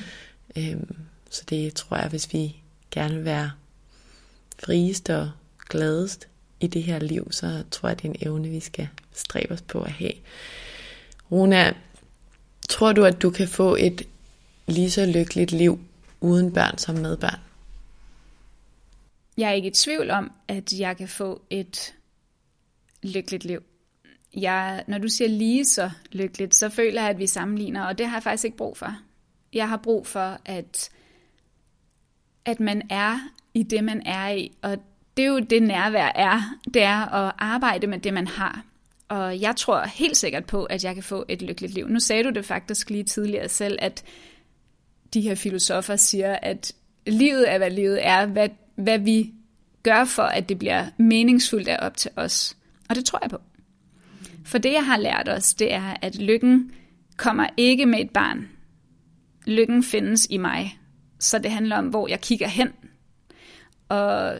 Øhm, så det tror jeg, hvis vi gerne vil være friest og gladest i det her liv, så tror jeg, det er en evne, vi skal stræbe os på at have. Runa, tror du, at du kan få et lige så lykkeligt liv uden børn som med børn? Jeg er ikke i tvivl om, at jeg kan få et lykkeligt liv. Jeg, når du siger lige så lykkeligt, så føler jeg, at vi sammenligner, og det har jeg faktisk ikke brug for. Jeg har brug for, at, at man er i det, man er i, og det er jo det nærvær er, det er at arbejde med det, man har. Og jeg tror helt sikkert på, at jeg kan få et lykkeligt liv. Nu sagde du det faktisk lige tidligere selv, at de her filosofer siger, at livet er, hvad livet er, hvad, hvad vi gør for, at det bliver meningsfuldt er op til os. Og det tror jeg på. For det, jeg har lært os, det er, at lykken kommer ikke med et barn. Lykken findes i mig. Så det handler om, hvor jeg kigger hen. Og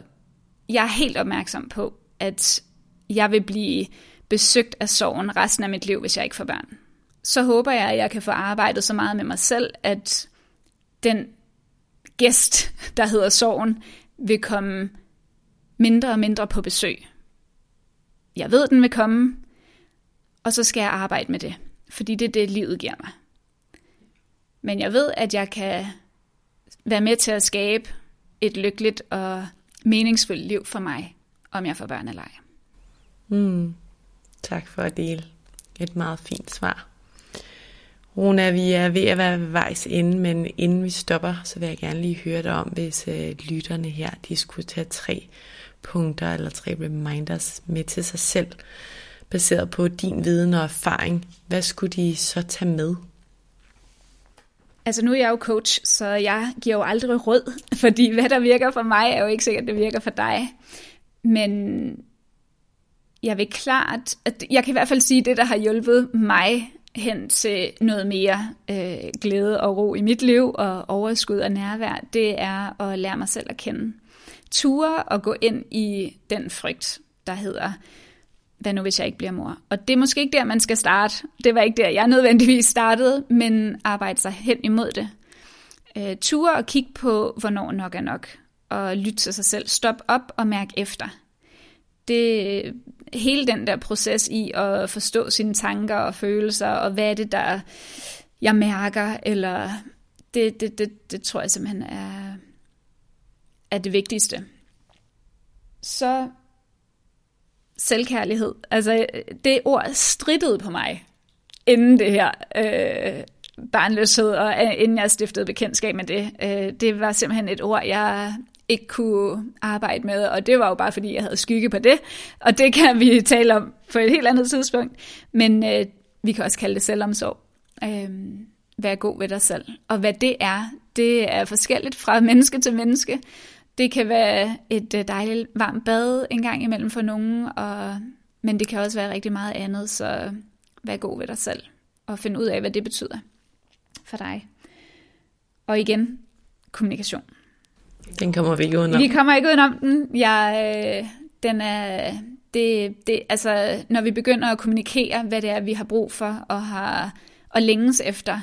jeg er helt opmærksom på, at jeg vil blive besøgt af sorgen resten af mit liv, hvis jeg ikke får børn. Så håber jeg, at jeg kan få arbejdet så meget med mig selv, at den gæst, der hedder sorgen, vil komme mindre og mindre på besøg. Jeg ved, den vil komme, og så skal jeg arbejde med det, fordi det er det, livet giver mig. Men jeg ved, at jeg kan være med til at skabe et lykkeligt og meningsfuldt liv for mig, om jeg får børn eller ej. Mm. Tak for at dele et meget fint svar. Rona, vi er ved at være ved vejs ende, men inden vi stopper, så vil jeg gerne lige høre dig om, hvis øh, lytterne her, de skulle tage tre punkter eller tre reminders med til sig selv, baseret på din viden og erfaring. Hvad skulle de så tage med? Altså nu er jeg jo coach, så jeg giver jo aldrig råd, fordi hvad der virker for mig, er jo ikke sikkert, det virker for dig. Men jeg vil klart, at jeg kan i hvert fald sige, at det, der har hjulpet mig hen til noget mere øh, glæde og ro i mit liv og overskud og nærvær, det er at lære mig selv at kende. Ture og gå ind i den frygt, der hedder, hvad nu hvis jeg ikke bliver mor? Og det er måske ikke der, man skal starte. Det var ikke der, jeg nødvendigvis startede, men arbejde sig hen imod det. Øh, ture og kigge på, hvornår nok er nok, og lytte til sig selv. Stop op og mærk efter. Det, hele den der proces i at forstå sine tanker og følelser, og hvad er det, der jeg mærker, eller det, det, det, det tror jeg simpelthen er, er det vigtigste. Så selvkærlighed. Altså, det ord strittede på mig, inden det her øh, barnløshed, og inden jeg stiftede bekendtskab med det. Øh, det var simpelthen et ord, jeg ikke kunne arbejde med, og det var jo bare fordi, jeg havde skygge på det, og det kan vi tale om på et helt andet tidspunkt. Men øh, vi kan også kalde det selvomsorg. Øh, vær god ved dig selv. Og hvad det er, det er forskelligt fra menneske til menneske. Det kan være et øh, dejligt varmt bad en gang imellem for nogen, og, men det kan også være rigtig meget andet, så vær god ved dig selv og find ud af, hvad det betyder for dig. Og igen, kommunikation. Den kommer vi ikke udenom. Vi kommer ikke udenom den. Jeg, øh, den er, det, det, altså, når vi begynder at kommunikere, hvad det er, vi har brug for og, har, og længes efter,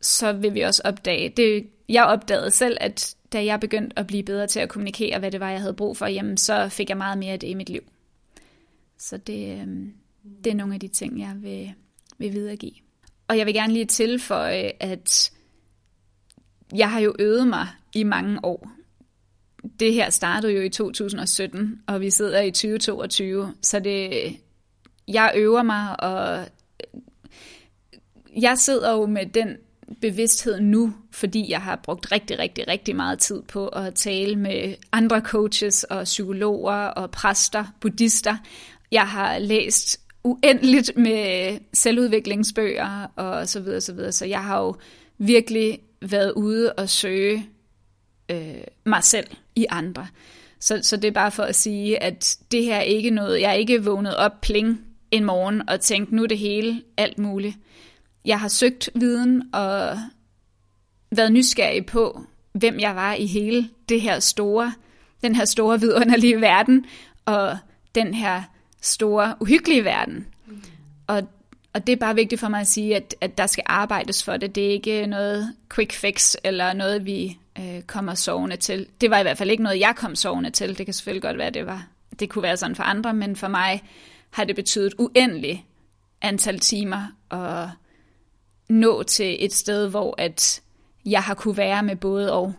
så vil vi også opdage. Det, jeg opdagede selv, at da jeg begyndte at blive bedre til at kommunikere, hvad det var, jeg havde brug for, jamen, så fik jeg meget mere af det i mit liv. Så det, øh, det er nogle af de ting, jeg vil, vil videregive. Og jeg vil gerne lige tilføje, at jeg har jo øvet mig i mange år. Det her startede jo i 2017, og vi sidder i 2022, så det, jeg øver mig, og jeg sidder jo med den bevidsthed nu, fordi jeg har brugt rigtig, rigtig, rigtig meget tid på at tale med andre coaches og psykologer og præster, buddhister. Jeg har læst uendeligt med selvudviklingsbøger og så videre, så videre. Så jeg har jo virkelig været ude og søge øh, mig selv i andre. Så, så det er bare for at sige, at det her er ikke noget, jeg er ikke vågnet op pling en morgen og tænkt, nu er det hele alt muligt. Jeg har søgt viden og været nysgerrig på, hvem jeg var i hele det her store, den her store vidunderlige verden, og den her store uhyggelige verden. Mm. Og, og det er bare vigtigt for mig at sige, at, at der skal arbejdes for det. Det er ikke noget quick fix, eller noget, vi øh, kommer sovende til. Det var i hvert fald ikke noget, jeg kom sovende til. Det kan selvfølgelig godt være, det var. Det kunne være sådan for andre, men for mig har det betydet uendelig antal timer at nå til et sted, hvor at jeg har kunne være med både og.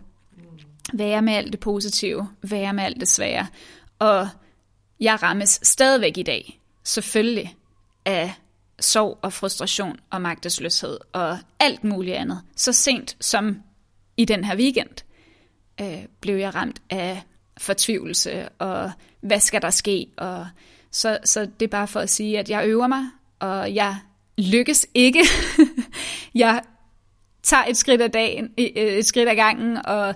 Være med alt det positive, være med alt det svære. Og jeg rammes stadigvæk i dag, selvfølgelig, af sorg og frustration og magtesløshed og alt muligt andet. Så sent som i den her weekend øh, blev jeg ramt af fortvivlelse og hvad skal der ske? Og så, så det er bare for at sige, at jeg øver mig, og jeg lykkes ikke. jeg tager et skridt ad dagen, øh, et skridt af gangen, og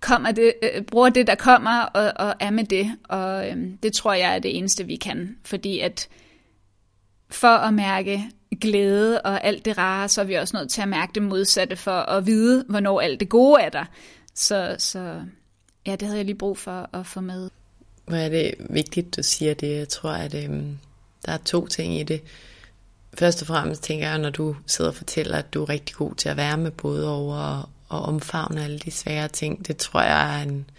kommer det, øh, bruger det, der kommer, og, og er med det. Og øh, det tror jeg er det eneste, vi kan. Fordi at for at mærke glæde og alt det rare, så er vi også nødt til at mærke det modsatte for at vide, hvornår alt det gode er der. Så, så ja, det havde jeg lige brug for at få med. Hvor er det vigtigt, du siger det. Jeg tror, at øhm, der er to ting i det. Først og fremmest tænker jeg, når du sidder og fortæller, at du er rigtig god til at være med både over og omfavne alle de svære ting, det tror jeg er en,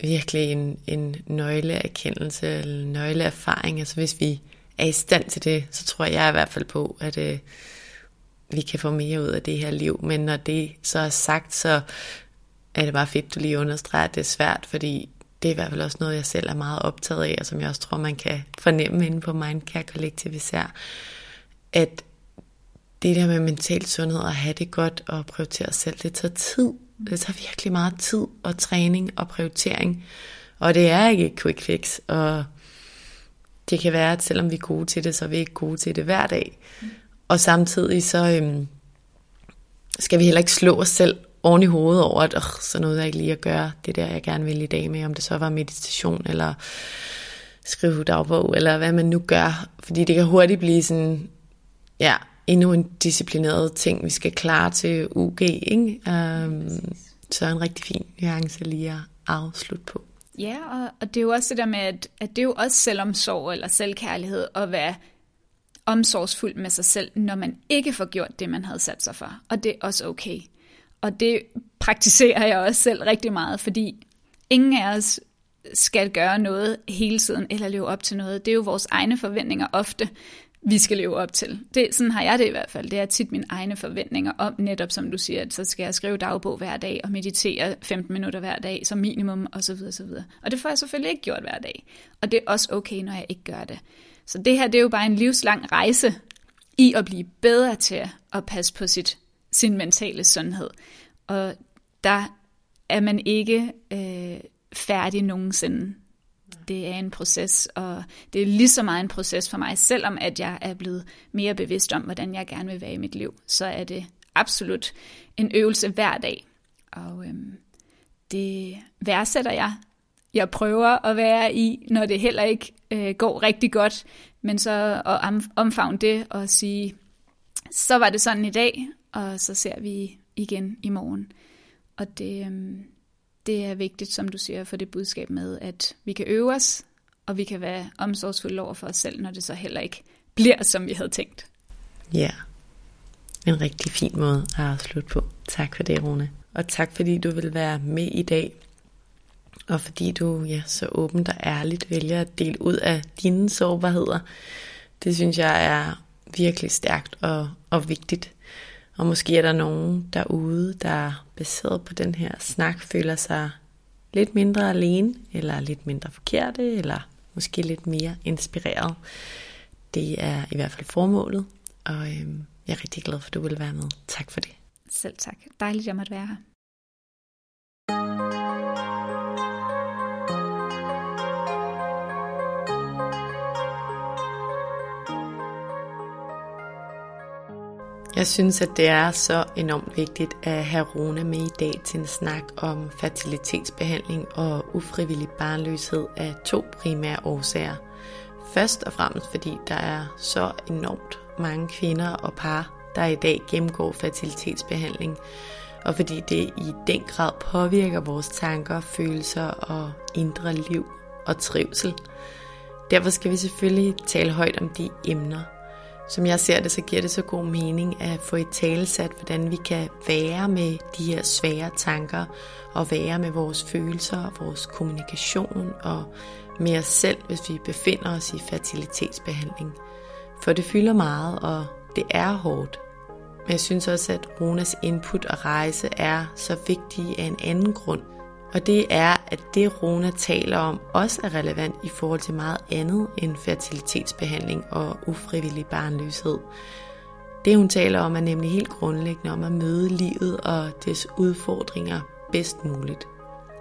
virkelig en, en nøgleerkendelse, eller nøgleerfaring. Altså hvis vi er i stand til det, så tror jeg i hvert fald på, at øh, vi kan få mere ud af det her liv. Men når det så er sagt, så er det bare fedt, du lige understreger, at det er svært, fordi det er i hvert fald også noget, jeg selv er meget optaget af, og som jeg også tror, man kan fornemme inde på Mindcare Collective især, at det der med mental sundhed og have det godt og prioritere selv, det tager tid. Det tager virkelig meget tid og træning og prioritering. Og det er ikke et quick fix. Og det kan være, at selvom vi er gode til det, så er vi ikke gode til det hver dag. Og samtidig så øhm, skal vi heller ikke slå os selv oven i hovedet over, at øh, så noget jeg ikke lige at gøre det der, jeg gerne vil i dag med, om det så var meditation eller skrive dagbog, eller hvad man nu gør. Fordi det kan hurtigt blive sådan, ja, endnu en disciplineret ting, vi skal klare til UG. Ikke? Um, så er en rigtig fin nuance lige at afslutte på. Ja, og, og det er jo også det der med, at, at det er jo også selvomsorg eller selvkærlighed at være omsorgsfuld med sig selv, når man ikke får gjort det, man havde sat sig for. Og det er også okay. Og det praktiserer jeg også selv rigtig meget, fordi ingen af os skal gøre noget hele tiden eller leve op til noget. Det er jo vores egne forventninger ofte, vi skal leve op til. Det, sådan har jeg det i hvert fald. Det er tit mine egne forventninger om, netop som du siger, at så skal jeg skrive dagbog hver dag og meditere 15 minutter hver dag som minimum osv. osv. Og det får jeg selvfølgelig ikke gjort hver dag. Og det er også okay, når jeg ikke gør det. Så det her det er jo bare en livslang rejse i at blive bedre til at passe på sit, sin mentale sundhed. Og der er man ikke øh, færdig nogensinde det er en proces, og det er lige så meget en proces for mig, selvom at jeg er blevet mere bevidst om, hvordan jeg gerne vil være i mit liv, så er det absolut en øvelse hver dag. Og øhm, det værdsætter jeg. Jeg prøver at være i, når det heller ikke øh, går rigtig godt, men så at omfavne det og sige, så var det sådan i dag, og så ser vi igen i morgen. Og det, øhm, det er vigtigt, som du siger, for det budskab med, at vi kan øve os, og vi kan være omsorgsfulde over for os selv, når det så heller ikke bliver, som vi havde tænkt. Ja, en rigtig fin måde at afslutte på. Tak for det, Rune. Og tak fordi du vil være med i dag. Og fordi du ja, så åbent og ærligt vælger at dele ud af dine sårbarheder. Det synes jeg er virkelig stærkt og, og vigtigt. Og måske er der nogen derude, der baseret på den her snak føler sig lidt mindre alene, eller lidt mindre forkerte, eller måske lidt mere inspireret. Det er i hvert fald formålet, og øhm, jeg er rigtig glad for, at du vil være med. Tak for det. Selv tak. Dejligt, at jeg måtte være her. Jeg synes, at det er så enormt vigtigt at have Rune med i dag til en snak om fertilitetsbehandling og ufrivillig barnløshed af to primære årsager. Først og fremmest fordi der er så enormt mange kvinder og par, der i dag gennemgår fertilitetsbehandling, og fordi det i den grad påvirker vores tanker, følelser og indre liv og trivsel. Derfor skal vi selvfølgelig tale højt om de emner, som jeg ser det, så giver det så god mening at få i talesat, hvordan vi kan være med de her svære tanker, og være med vores følelser, og vores kommunikation, og med os selv, hvis vi befinder os i fertilitetsbehandling. For det fylder meget, og det er hårdt. Men jeg synes også, at Ronas input og rejse er så vigtige af en anden grund – og det er, at det Rona taler om også er relevant i forhold til meget andet end fertilitetsbehandling og ufrivillig barnløshed. Det hun taler om er nemlig helt grundlæggende om at møde livet og dets udfordringer bedst muligt.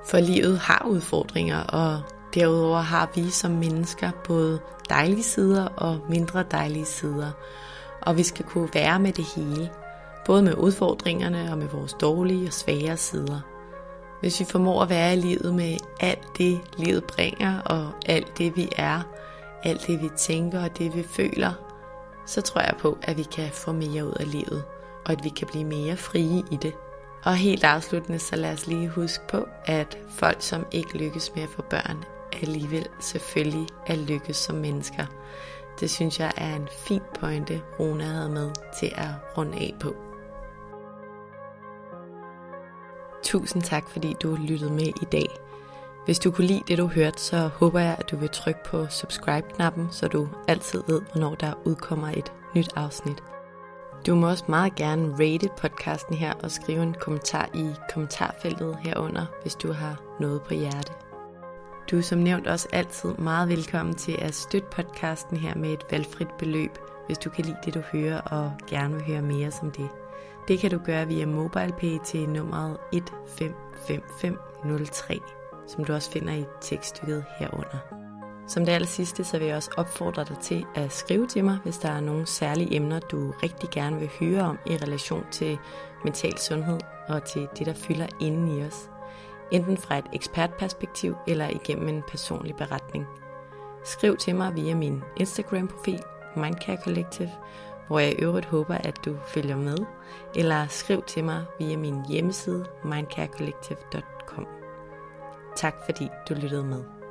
For livet har udfordringer, og derudover har vi som mennesker både dejlige sider og mindre dejlige sider. Og vi skal kunne være med det hele, både med udfordringerne og med vores dårlige og svære sider. Hvis vi formår at være i livet med alt det, livet bringer, og alt det, vi er, alt det, vi tænker og det, vi føler, så tror jeg på, at vi kan få mere ud af livet, og at vi kan blive mere frie i det. Og helt afsluttende, så lad os lige huske på, at folk, som ikke lykkes med at få børn, alligevel selvfølgelig er lykkes som mennesker. Det synes jeg er en fin pointe, Rona havde med til at runde af på. Tusind tak, fordi du lyttede med i dag. Hvis du kunne lide det, du hørte, så håber jeg, at du vil trykke på subscribe-knappen, så du altid ved, hvornår der udkommer et nyt afsnit. Du må også meget gerne rate podcasten her og skrive en kommentar i kommentarfeltet herunder, hvis du har noget på hjerte. Du er som nævnt også altid meget velkommen til at støtte podcasten her med et valgfrit beløb, hvis du kan lide det, du hører og gerne vil høre mere som det. Det kan du gøre via MobilePay til nummeret 155503, som du også finder i tekststykket herunder. Som det aller sidste, så vil jeg også opfordre dig til at skrive til mig, hvis der er nogle særlige emner, du rigtig gerne vil høre om i relation til mental sundhed og til det, der fylder inden i os. Enten fra et ekspertperspektiv eller igennem en personlig beretning. Skriv til mig via min Instagram-profil, Mindcare Collective, hvor jeg i øvrigt håber, at du følger med, eller skriv til mig via min hjemmeside mindcarecollective.com. Tak fordi du lyttede med.